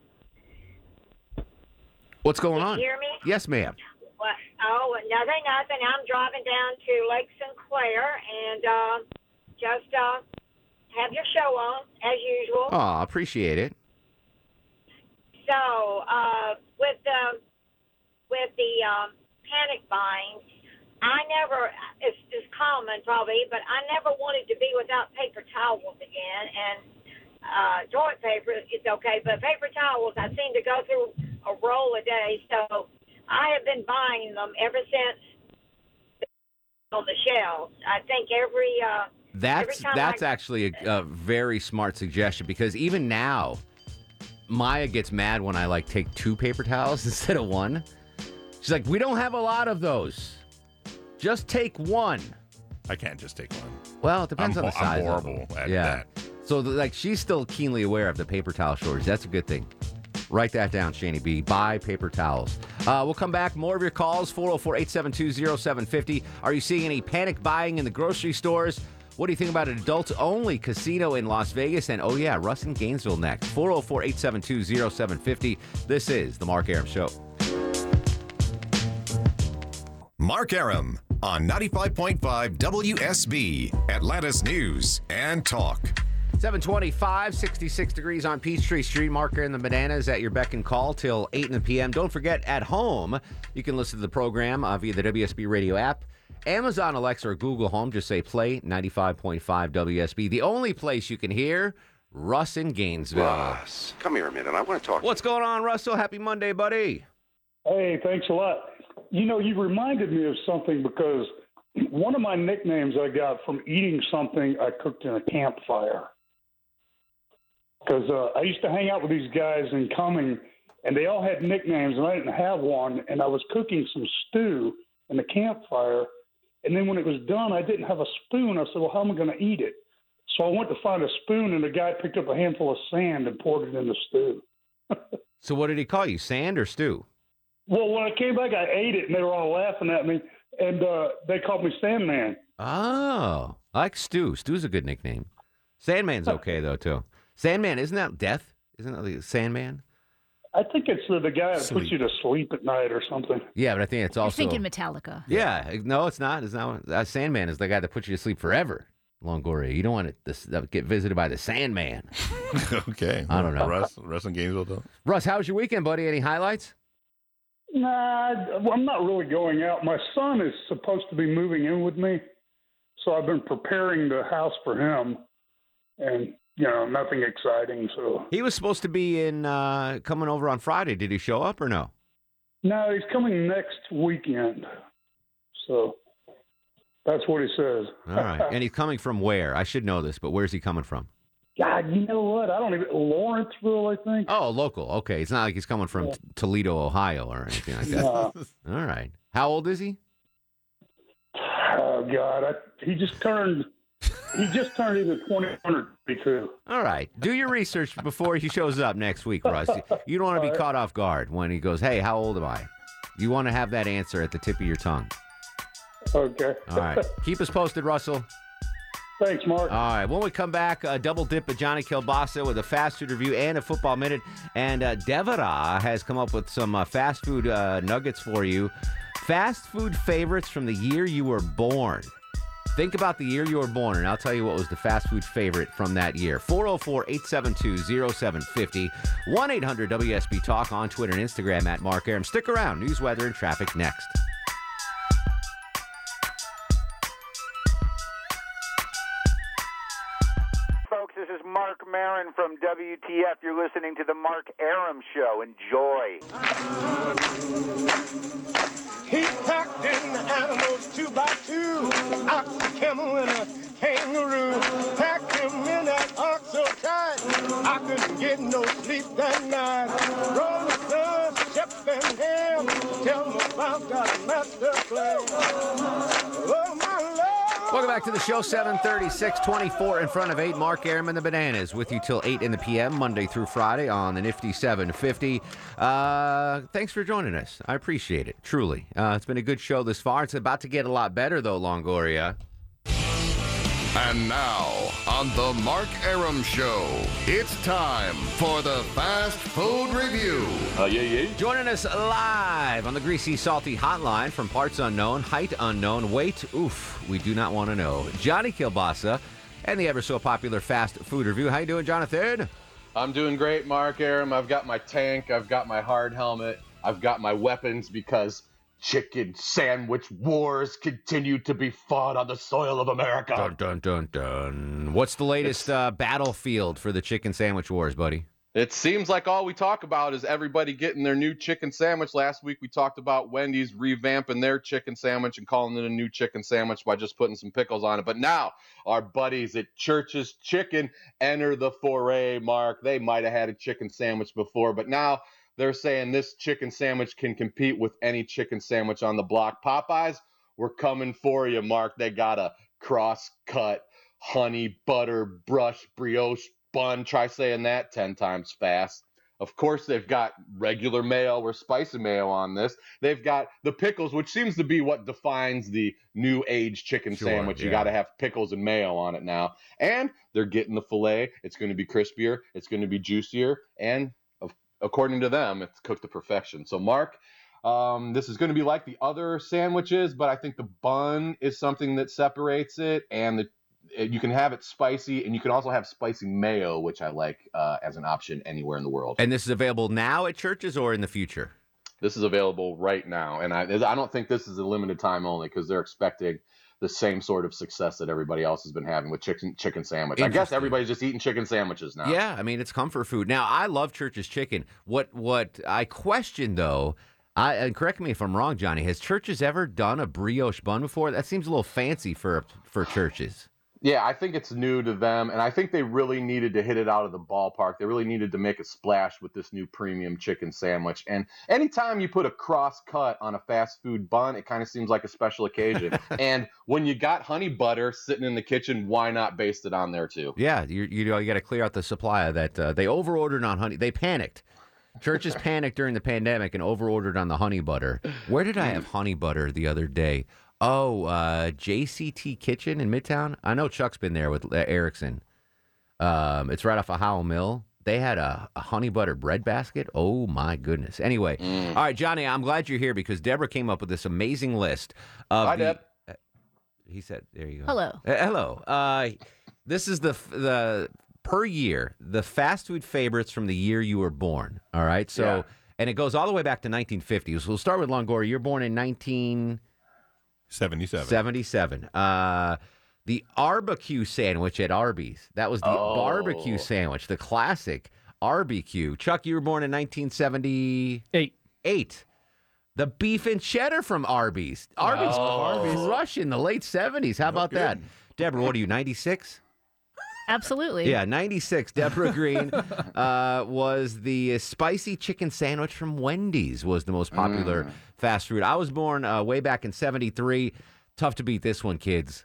What's going Can on? you hear me? Yes, ma'am. What? Oh, nothing, nothing. I'm driving down to Lake Sinclair and uh, just uh, have your show on as usual. Oh, appreciate it. So uh, with the with the um, panic buying, I never it's, it's common probably, but I never wanted to be without paper towels again. And uh, toilet paper is okay, but paper towels I seem to go through a roll a day. So I have been buying them ever since on the shelves. I think every uh, That's that's I, actually a, a very smart suggestion because even now, Maya gets mad when I like take two paper towels instead of one. She's like, "We don't have a lot of those. Just take one." I can't just take one. Well, it depends I'm on the ho- I'm size. of horrible them. at yeah. that. So like she's still keenly aware of the paper towel shortage. That's a good thing. Write that down, Shani B. Buy paper towels. Uh, we'll come back. More of your calls 404 872 0750. Are you seeing any panic buying in the grocery stores? What do you think about an adults only casino in Las Vegas? And oh, yeah, Russ in Gainesville next. 404 872 0750. This is The Mark Arum Show. Mark Arum on 95.5 WSB, Atlanta's News and Talk. 725, 66 degrees on Peachtree Street. Marker and the Bananas at your beck and call till 8 in the p.m. Don't forget, at home, you can listen to the program uh, via the WSB radio app. Amazon, Alexa, or Google Home, just say play 95.5 WSB. The only place you can hear Russ in Gainesville. Russ, come here a minute. I want to talk. What's going on, Russell? Happy Monday, buddy. Hey, thanks a lot. You know, you reminded me of something because one of my nicknames I got from eating something I cooked in a campfire. Because uh, I used to hang out with these guys in Cumming, and they all had nicknames, and I didn't have one. And I was cooking some stew in the campfire, and then when it was done, I didn't have a spoon. I said, "Well, how am I going to eat it?" So I went to find a spoon, and the guy picked up a handful of sand and poured it in the stew. So, what did he call you? Sand or stew? Well, when I came back, I ate it, and they were all laughing at me, and uh, they called me Sandman. Oh, I like Stew. Stu's a good nickname. Sandman's okay, though, too. Sandman, isn't that death? Isn't that like Sandman? I think it's the, the guy that Sleep. puts you to sleep at night or something. Yeah, but I think it's You're also. thinking Metallica. Yeah, no, it's not. It's not. Uh, Sandman is the guy that puts you to sleep forever. Longoria, you don't want to uh, get visited by the Sandman. okay. I don't know. Russ, Russ in Gainesville, though. Russ, how was your weekend, buddy? Any highlights? Nah, well, I'm not really going out. My son is supposed to be moving in with me, so I've been preparing the house for him, and you know, nothing exciting. So He was supposed to be in uh, coming over on Friday. Did he show up or no? no, he's coming next weekend. So that's what he says. All right, and he's coming from where? I should know this, but where's he coming from? God, you know what? I don't even Lawrenceville, I think. Oh, local. Okay, it's not like he's coming from Yeah. Toledo, Ohio, or anything like that. No. All right. How old is he? Oh God, I, he just turned He just turned either 21 or 22. All right. Do your research before he shows up next week, Russ. You don't want to be right. caught off guard when he goes, Hey, how old am I? You want to have that answer at the tip of your tongue. Okay. All right. Keep us posted, Russell. Thanks, Mark. All right. When we come back, a double dip of Johnny Kilbasa with a fast food review and a football minute. And uh, Deborah has come up with some uh, fast food uh, nuggets for you. Fast food favorites from the year you were born. Think about the year you were born, and I'll tell you what was the fast food favorite from that year. 404 872 0750 1 800 WSB Talk on Twitter and Instagram at Mark Arum. Stick around. News, weather, and traffic next. Marin from WTF. You're listening to the Mark Arum Show. Enjoy. He packed in the animals two by two, ox, a camel, and a kangaroo. Packed him in that ox so tight, I couldn't get no sleep that night. Rolling Stones, Shep and Ham, tell them about that master plan. Oh. Welcome back to the show, 736, 24 in front of 8. Mark Arum and the Bananas with you till 8 in the p.m., Monday through Friday on the Nifty 750. Uh, thanks for joining us. I appreciate it, truly. Uh, it's been a good show this far. It's about to get a lot better, though, Longoria. And now, on the Mark Arum Show, it's time for the Fast Food Review. Uh, yeah, yeah. Joining us live on the Greasy Salty Hotline from parts unknown, height unknown, weight, oof, we do not want to know. Johnny Kilbasa and the ever so popular Fast Food Review. How you doing, Jonathan? I'm doing great, Mark Arum. I've got my tank, I've got my hard helmet, I've got my weapons because chicken sandwich wars continue to be fought on the soil of America. Dun dun dun dun. What's the latest uh, battlefield for the chicken sandwich wars, buddy? It seems like all we talk about is everybody getting their new chicken sandwich. Last week we talked about Wendy's revamping their chicken sandwich and calling it a new chicken sandwich by just putting some pickles on it. But now our buddies at Church's Chicken enter the foray, Mark. They might have had a chicken sandwich before, but now they're saying this chicken sandwich can compete with any chicken sandwich on the block. Popeyes, we're coming for you, Mark. They got a cross cut honey butter brush brioche bun. Try saying that 10 times fast. Of course, they've got regular mayo or spicy mayo on this. They've got the pickles, which seems to be what defines the new age chicken Sure, sandwich. You got to have pickles and mayo on it now. And they're getting the filet. It's going to be crispier, it's going to be juicier, and according to them, it's cooked to perfection. So, Mark, um, this is going to be like the other sandwiches, but I think the bun is something that separates it, and the you can have it spicy, and you can also have spicy mayo, which I like uh, as an option anywhere in the world. And this is available now at churches or in the future? This is available right now, and I I don't think this is a limited time only because they're expecting the same sort of success that everybody else has been having with chicken chicken sandwich. I guess everybody's just eating chicken sandwiches now. Yeah, I mean it's comfort food. Now I love Church's chicken. What what I question though, I and correct me if I'm wrong, Johnny. Has Church's ever done a brioche bun before? That seems a little fancy for for churches. Yeah, I think it's new to them, and I think they really needed to hit it out of the ballpark. They really needed to make a splash with this new premium chicken sandwich. And anytime you put a cross cut on a fast food bun, it kind of seems like a special occasion. and when you got honey butter sitting in the kitchen, why not baste it on there too? Yeah, you you know you got to clear out the supply of that. Uh, they overordered on honey. They panicked. Churches panicked during the pandemic and overordered on the honey butter. Where did I have honey butter the other day? Oh, uh, JCT Kitchen in Midtown. I know Chuck's been there with uh, Erickson. Um, it's right off of Howell Mill. They had a, a honey butter bread basket. Oh my goodness. Anyway, Mm. all right, Johnny, I'm glad you're here because Deborah came up with this amazing list of. Hi, the- Deb. uh, He said, "There you go." Hello. Uh, hello. Uh, this is the the per year the fast food favorites from the year you were born. All right, so Yeah. and it goes all the way back to 1950. So we'll start with Longoria. You're born in 1977. 77. Uh, the barbecue sandwich at Arby's. That was the Oh. barbecue sandwich, the classic barbecue. Chuck, you were born in 1978. Eight. The beef and cheddar from Arby's. Arby's, Oh. Arby's rush in the late 70s. How about that? Deborah, what are you, 96? Absolutely. Yeah, 96. Deborah Green uh, was the spicy chicken sandwich from Wendy's was the most popular fast food. I was born uh, way back in 73. Tough to beat this one, kids.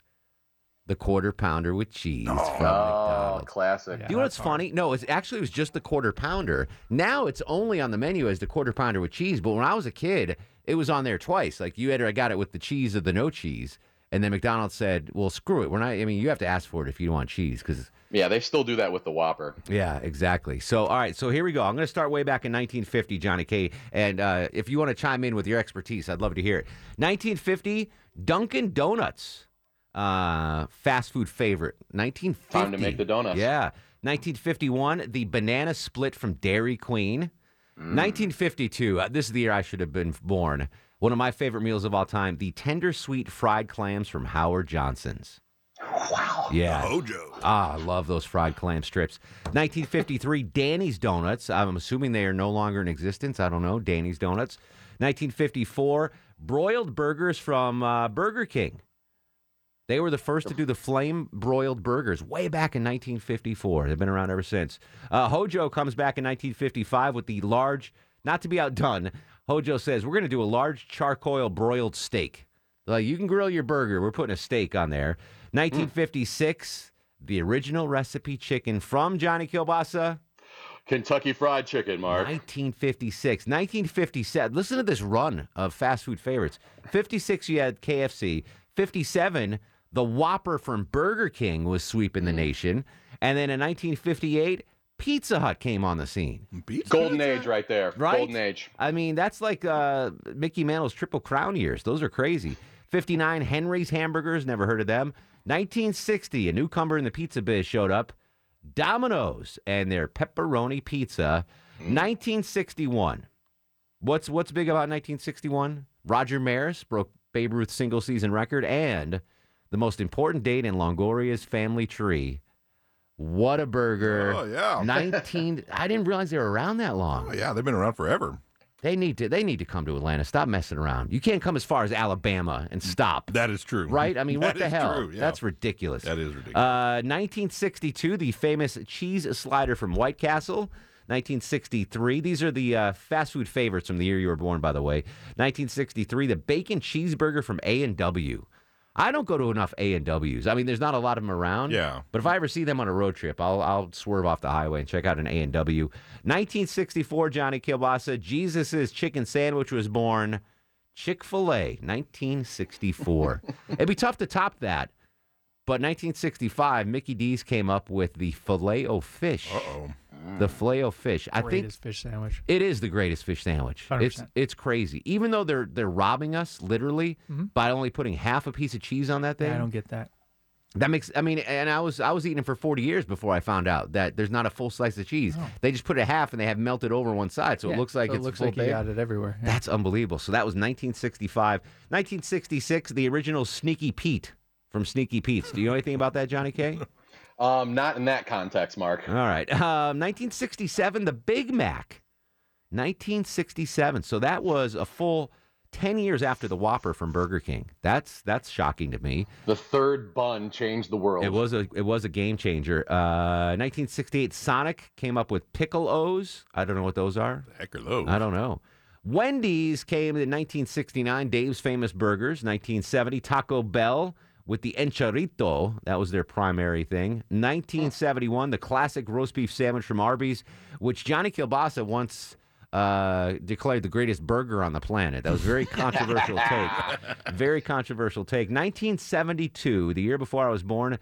the quarter pounder with cheese from Oh, McDonald's. classic. Do you know what's funny? No, it's actually it was just the quarter pounder. Now it's only on the menu as the quarter pounder with cheese. But when I was a kid, it was on there twice. Like you either got it with the cheese or the no cheese, and then McDonald's said, "Well, screw it. We're not. I mean, you have to ask for it if you want cheese because." Yeah, they still do that with the Whopper. Yeah, exactly. So, all right. So here we go. I'm going to start way back in 1950, Johnny K. And uh, if you want to chime in with your expertise, I'd love to hear it. 1950, Dunkin' Donuts, uh, fast food favorite. 1950. Time to make the donuts. Yeah. 1951, the banana split from Dairy Queen. Mm. 1952, uh, this is the year I should have been born. One of my favorite meals of all time, the tender sweet fried clams from Howard Johnson's. Wow. Yeah. Hojo. Ah, I love those fried clam strips. 1953, Danny's Donuts. I'm assuming they are no longer in existence. I don't know. Danny's Donuts. 1954, broiled burgers from uh, Burger King. They were the first to do the flame broiled burgers way back in 1954. They've been around ever since. Uh, Hojo comes back in 1955 with the large, not to be outdone, Hojo says, We're going to do a large charcoal broiled steak. Like, you can grill your burger. We're putting a steak on there. Mm. 1956, the original recipe chicken from Johnny Kilbasa. Kentucky Fried Chicken, Mark. 1956. 1957. Listen to this run of fast food favorites. 56, you had KFC. 57, the Whopper from Burger King was sweeping the mm. nation. And then in 1958, Pizza Hut came on the scene. Golden age right there. Right? Golden age. I mean, that's like uh, Mickey Mantle's Triple Crown years. Those are crazy. 59, Henry's Hamburgers, never heard of them. 1960, a newcomer in the pizza biz showed up. Domino's and their pepperoni pizza. 1961. What's what's big about 1961? Roger Maris broke Babe Ruth's single season record and the most important date in Longoria's family tree. What a burger. Oh, yeah. 19 I didn't realize they were around that long. Oh, yeah, they've been around forever. They need to they need to come to Atlanta. Stop messing around. You can't come as far as Alabama and stop. That is true. Right? I mean, what the hell? true, yeah. That's ridiculous. That is ridiculous. Uh, 1962, the famous cheese slider from White Castle. 1963. These are the uh, fast food favorites from the year you were born, by the way. 1963, the bacon cheeseburger from A and W. I don't go to enough A and W's. I mean, there's not a lot of them around. Yeah. But if I ever see them on a road trip, I'll I'll swerve off the highway and check out an A and W. 1964, Johnny Kilbasa, Jesus's chicken sandwich was born. Chick Fil A, 1964. It'd be tough to top that. But 1965, Mickey D's came up with the filet o fish. Uh-oh. The filet o fish. I think Greatest fish sandwich. it is the greatest fish sandwich. It's 100%. it's crazy. Even though they're they're robbing us literally Mhm. by only putting half a piece of cheese on that thing. Yeah, I don't get that. That makes I mean, and I was I was eating it for 40 years before I found out that there's not a full slice of cheese. Oh. They just put it half and they have melted over one side, so it Yeah, looks like so it it's looks full like you bake. got it everywhere. Yeah. That's unbelievable. So that was 1965. 1966, the original Sneaky Pete from Sneaky Pete's. Do you know anything about that, Johnny K? Um, not in that context, Mark. All right. Um, 1967, the Big Mac. 1967. So that was a full 10 years after the Whopper from Burger King. That's that's shocking to me. The third bun changed the world. It was a it was a game changer. Uh, 1968, Sonic came up with pickle O's. I don't know what those are. Heck are those? I don't know. Wendy's came in 1969. Dave's Famous Burgers. 1970, Taco Bell with the enchirito. That was their primary thing. 1971, the classic roast beef sandwich from Arby's, which Johnny Kilbasa once uh, declared the greatest burger on the planet. That was a very controversial take. Very controversial take. 1972, the year before I was born,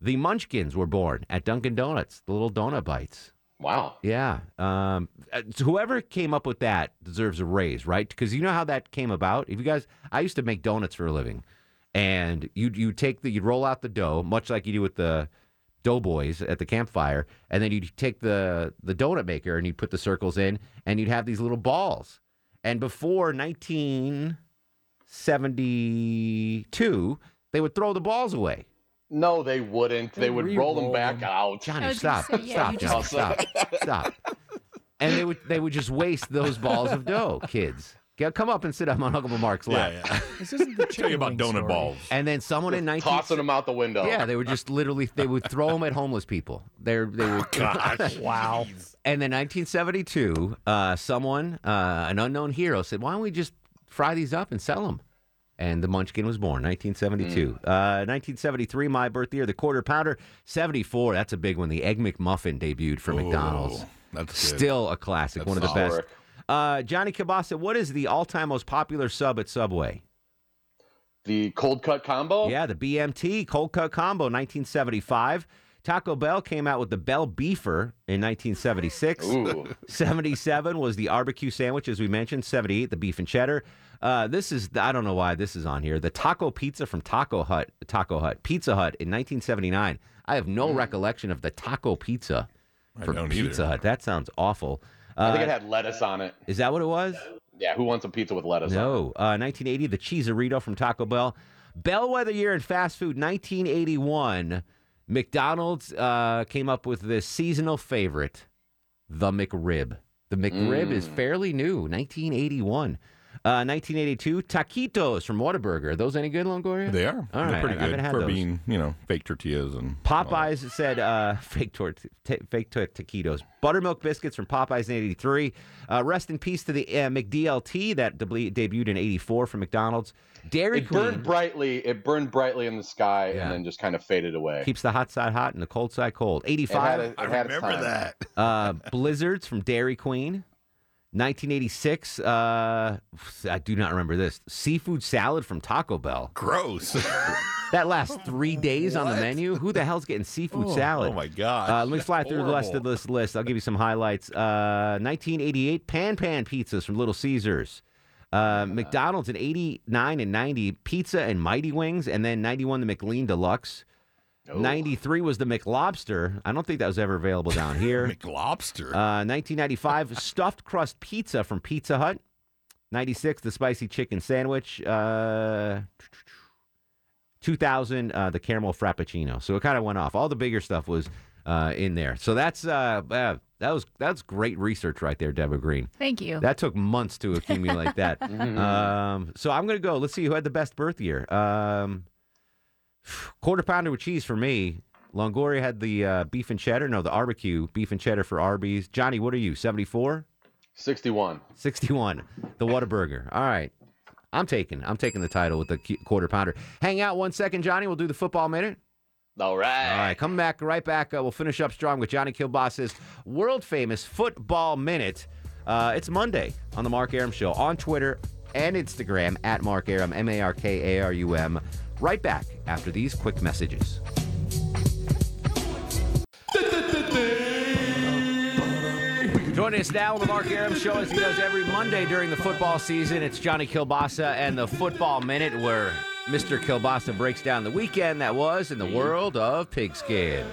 the Munchkins were born at Dunkin' Donuts, the little donut bites. Wow. Yeah. Um, uh, so whoever came up with that deserves a raise, right? Because you know how that came about. If you guys, I used to make donuts for a living, and you you take the you roll out the dough, much like you do with the doughboys at the campfire, and then you'd take the the donut maker and you'd put the circles in, and you'd have these little balls. And before 1972, they would throw the balls away. No, they wouldn't. They, They would roll them back them. out. Johnny, stop, stop, Johnny, stop, stop. And they would they would just waste those balls of dough, kids. Get, come up and sit up on Uncle Mark's lap. Yeah, yeah. This isn't the Tell you about wing donut story. balls. And then someone in 19 Tossing them out the window. Yeah, they would just literally they would throw them at homeless people. They're they would Wow. And then 1972, uh, someone, uh, an unknown hero, said, "Why don't we just fry these up and sell them?" And the Munchkin was born 1972. Uh, 1973, my birthday year. The Quarter Pounder 74. That's a big one. The Egg McMuffin debuted for McDonald's. that's good. still a classic. That's one of the solid. best. Uh, Johnny Kilbasa, what is the all-time most popular sub at Subway? The cold cut combo. Yeah, the BMT cold cut combo, 1975. Taco Bell came out with the Bell Beefer in 1976. Ooh. 77 was the barbecue sandwich, as we mentioned. 78, the beef and cheddar. Uh, this is I don't know why this is on here. The taco pizza from Taco Hut, Taco Hut, Pizza Hut in 1979. I have no recollection of the taco pizza I from Pizza either. Hut. That sounds awful. I think Uh, it had lettuce on it. is that what it was? Yeah, who wants a pizza with lettuce on it? No. Uh, 1980, the Cheeserito from Taco Bell. Bellwether year in fast food, 1981. McDonald's uh, came up with this seasonal favorite, the McRib. The McRib is Mm. fairly new, 1981. Uh, 1982, taquitos from Whataburger. Are those any good, Longoria? They are. All They're right, pretty I good haven't had for those. being, you know, fake tortillas and Popeyes said uh, fake tort, t- fake t- taquitos. Buttermilk biscuits from Popeyes in '83. Uh, rest in peace to the uh, McDLT that deb- debuted in '84 from McDonald's. Dairy It Queen burned brightly. It burned brightly in the sky and then just kind of faded away. keeps the hot side hot and the cold side cold. It had '85. a- it I had its remember time. that. Uh, Blizzards from Dairy Queen. 1986. Uh, I do not remember this. Seafood salad from Taco Bell. Gross. that lasts three days on the menu. Who the hell's getting seafood Oh, salad? oh my god. Uh, let me fly through the rest of this list. I'll give you some highlights. Uh, 1988, Pan Pan pizzas from Little Caesars. Uh, McDonald's in 89 and 90, Pizza and Mighty Wings, and then 91, the McLean Deluxe. 93 was the McLobster. I don't think that was ever available down here. McLobster. Uh, 1995, stuffed crust pizza from Pizza Hut. 96, the spicy chicken sandwich. Uh, 2000, uh, the caramel frappuccino. So it kind of went off. All the bigger stuff was uh, in there. So that's uh, uh, that was that's great research right there, Deborah Green. Thank you. That took months to accumulate that. um, so I'm going to go. Let's see who had the best birth year. Um, quarter pounder with cheese for me. Longoria had the uh, beef and cheddar. No, the barbecue beef and cheddar for Arby's. Johnny, what are you? 74? 61. 61. The Whataburger. All right. I'm taking. I'm taking the title with the quarter pounder. Hang out one second, Johnny. We'll do the football minute. All right. All right. Come back right back. Uh, we'll finish up strong with Johnny Kilbasa's world famous football minute. Uh, it's Monday on the Mark Arum Show on Twitter and Instagram at Mark Arum, M A R K A R U M. Right back after these quick messages. Joining us now on the Mark Arum Show, as he does every Monday during the football season, it's Johnny Kilbasa and the Football Minute, where Mr. Kilbasa breaks down the weekend that was in the world of pigskin.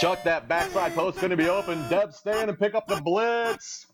Chuck, that backside post going to be open. Deb, stand and pick up the blitz.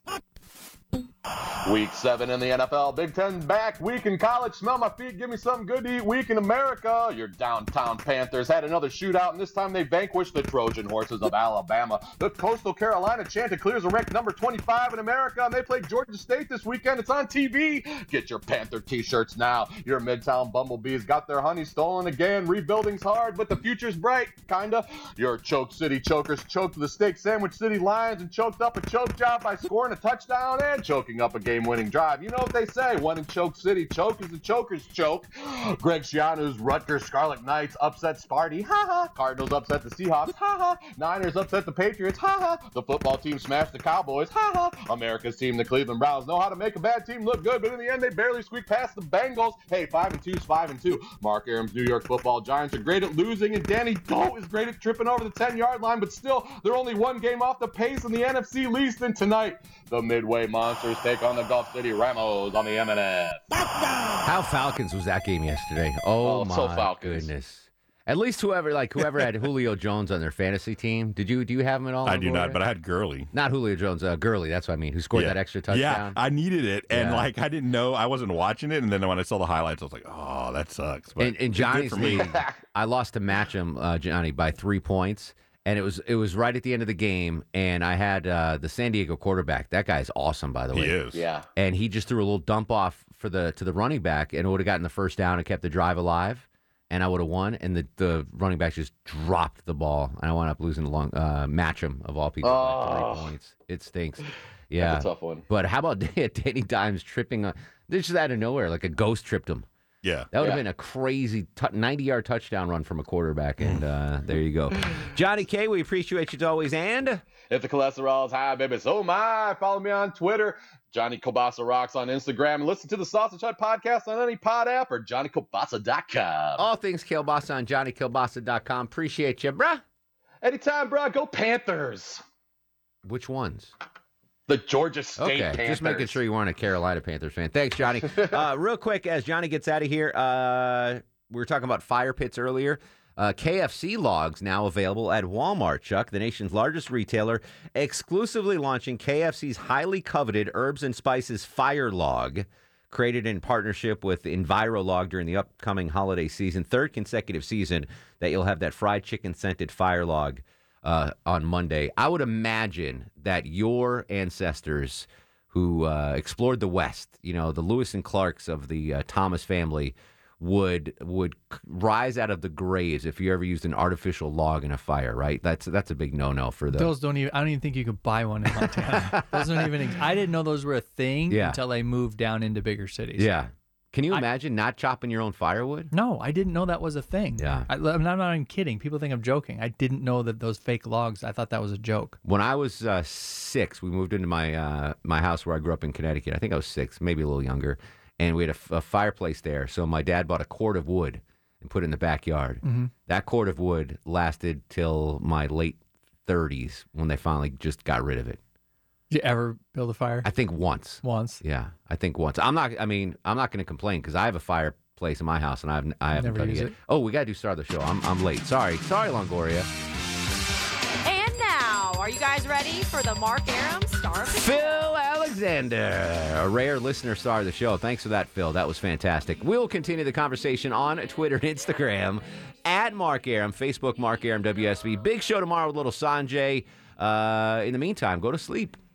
Week seven in the NFL, Big Ten back. Week in college, smell my feet, give me something good to eat. Week in America, your downtown Panthers had another shootout, and this time they vanquished the Trojan horses of Alabama. The Coastal Carolina Chanticleers are ranked number 25 in America, and they play Georgia State this weekend. It's on TV. Get your Panther t-shirts now. Your Midtown Bumblebees got their honey stolen again. Rebuilding's hard, but the future's bright, kinda. Your Choke City Chokers choked the Steak Sandwich City Lions and choked up a choke job by scoring a touchdown and choking up a game-winning drive. You know what they say, one in Choke City, choke is the choker's choke. Greg Schiano's Rutgers Scarlet Knights upset Sparty, ha ha. Cardinals upset the Seahawks, ha ha. Niners upset the Patriots, ha ha. The football team smashed the Cowboys, ha ha. America's team, the Cleveland Browns, know how to make a bad team look good, but in the end, they barely squeak past the Bengals. Hey, five and two is five and two. Mark Arum's New York Football Giants are great at losing, and Danny Doe is great at tripping over the 10-yard line, but still, they're only one game off the pace in the NFC least. And tonight, the Midway Monsters take on the Gulf City Ramos on the M&S. How Falcons was that game yesterday? Oh, Oh, my so Falcons. goodness! At least whoever like whoever had Julio Jones on their fantasy team. Did you do you have him at all? I do not, Longoria? but I had Gurley. Not Julio Jones, uh, Gurley. That's what I mean. Who scored yeah. that extra touchdown? Yeah, I needed it, and Yeah. like I didn't know I wasn't watching it, and then when I saw the highlights, I was like, "Oh, that sucks." But in, in Johnny's league, I lost to match him, uh, Johnny, by three points, and it was it was right at the end of the game, and I had uh, the San Diego quarterback. That guy's awesome, by the way. He is. Yeah. And he just threw a little dump off for the to the running back, and it would have gotten the first down and kept the drive alive. and I would have won. And the, the running back just dropped the ball, and I wound up losing the long uh, Matcham of all people. Oh. three points. It stinks. Yeah, a tough one. But how about Danny Dimes tripping on? This is out of nowhere, like a ghost tripped him. Yeah, That would have been a crazy 90 yard touchdown run from a quarterback. And uh, there you go. Johnny K, we appreciate you as always. And If the cholesterol is high, baby, so am I. Follow me on Twitter, Johnny Kobasa Rocks on Instagram, and listen to the Sausage Hut podcast on any pod app or JohnnyKobasa.com. all things Kilbasa on JohnnyKilbasa.com. Appreciate you, bruh. Anytime, bruh. Go Panthers. Which ones? The Georgia State Okay, Panthers. just making sure you weren't a Carolina Panthers fan. Thanks, Johnny. uh, real quick, as Johnny gets out of here, uh, we were talking about fire pits earlier. Uh, KFC logs now available at Walmart, Chuck, the nation's largest retailer, exclusively launching KFC's highly coveted herbs and spices fire log, created in partnership with EnviroLog during the upcoming holiday season. Third consecutive season that you'll have that fried chicken scented fire log uh, on Monday. I would imagine that your ancestors who uh, explored the West, you know, the Lewis and Clarks of the uh, Thomas family, would would rise out of the graves if you ever used an artificial log in a fire. Right? That's that's a big no no for the. Those don't even. I don't even think you could buy one in Montana. those don't even. I didn't know those were a thing Yeah. until I moved down into bigger cities. yeah. Can you imagine not chopping your own firewood? No, I didn't know that was a thing. Yeah. I, I'm not, even kidding. People think I'm joking. I didn't know that those fake logs. I thought that was a joke. When I was uh, six, we moved into my uh, my house where I grew up in Connecticut. I think I was six, maybe a little younger, and we had a fireplace there. So my dad bought a cord of wood and put it in the backyard. Mhm. That cord of wood lasted till my late thirties when they finally just got rid of it. Did you ever build a fire? I think once. Once. Yeah, I think once. I'm not. I mean, I'm not going to complain because I have a fireplace in my house and I've I haven't Never done it use yet. it. Oh, we got to do start of the show. I'm I'm late. Sorry, sorry, Longoria. And now, are you guys ready for the Mark Arum Star of the Phil Alexander, a rare listener star of the show. Thanks for that, Phil. That was fantastic. We'll continue the conversation on Twitter and Instagram at Mark Arum, Facebook Mark Arum WSB. Big show tomorrow with little Sanjay. Uh, in the meantime, go to sleep,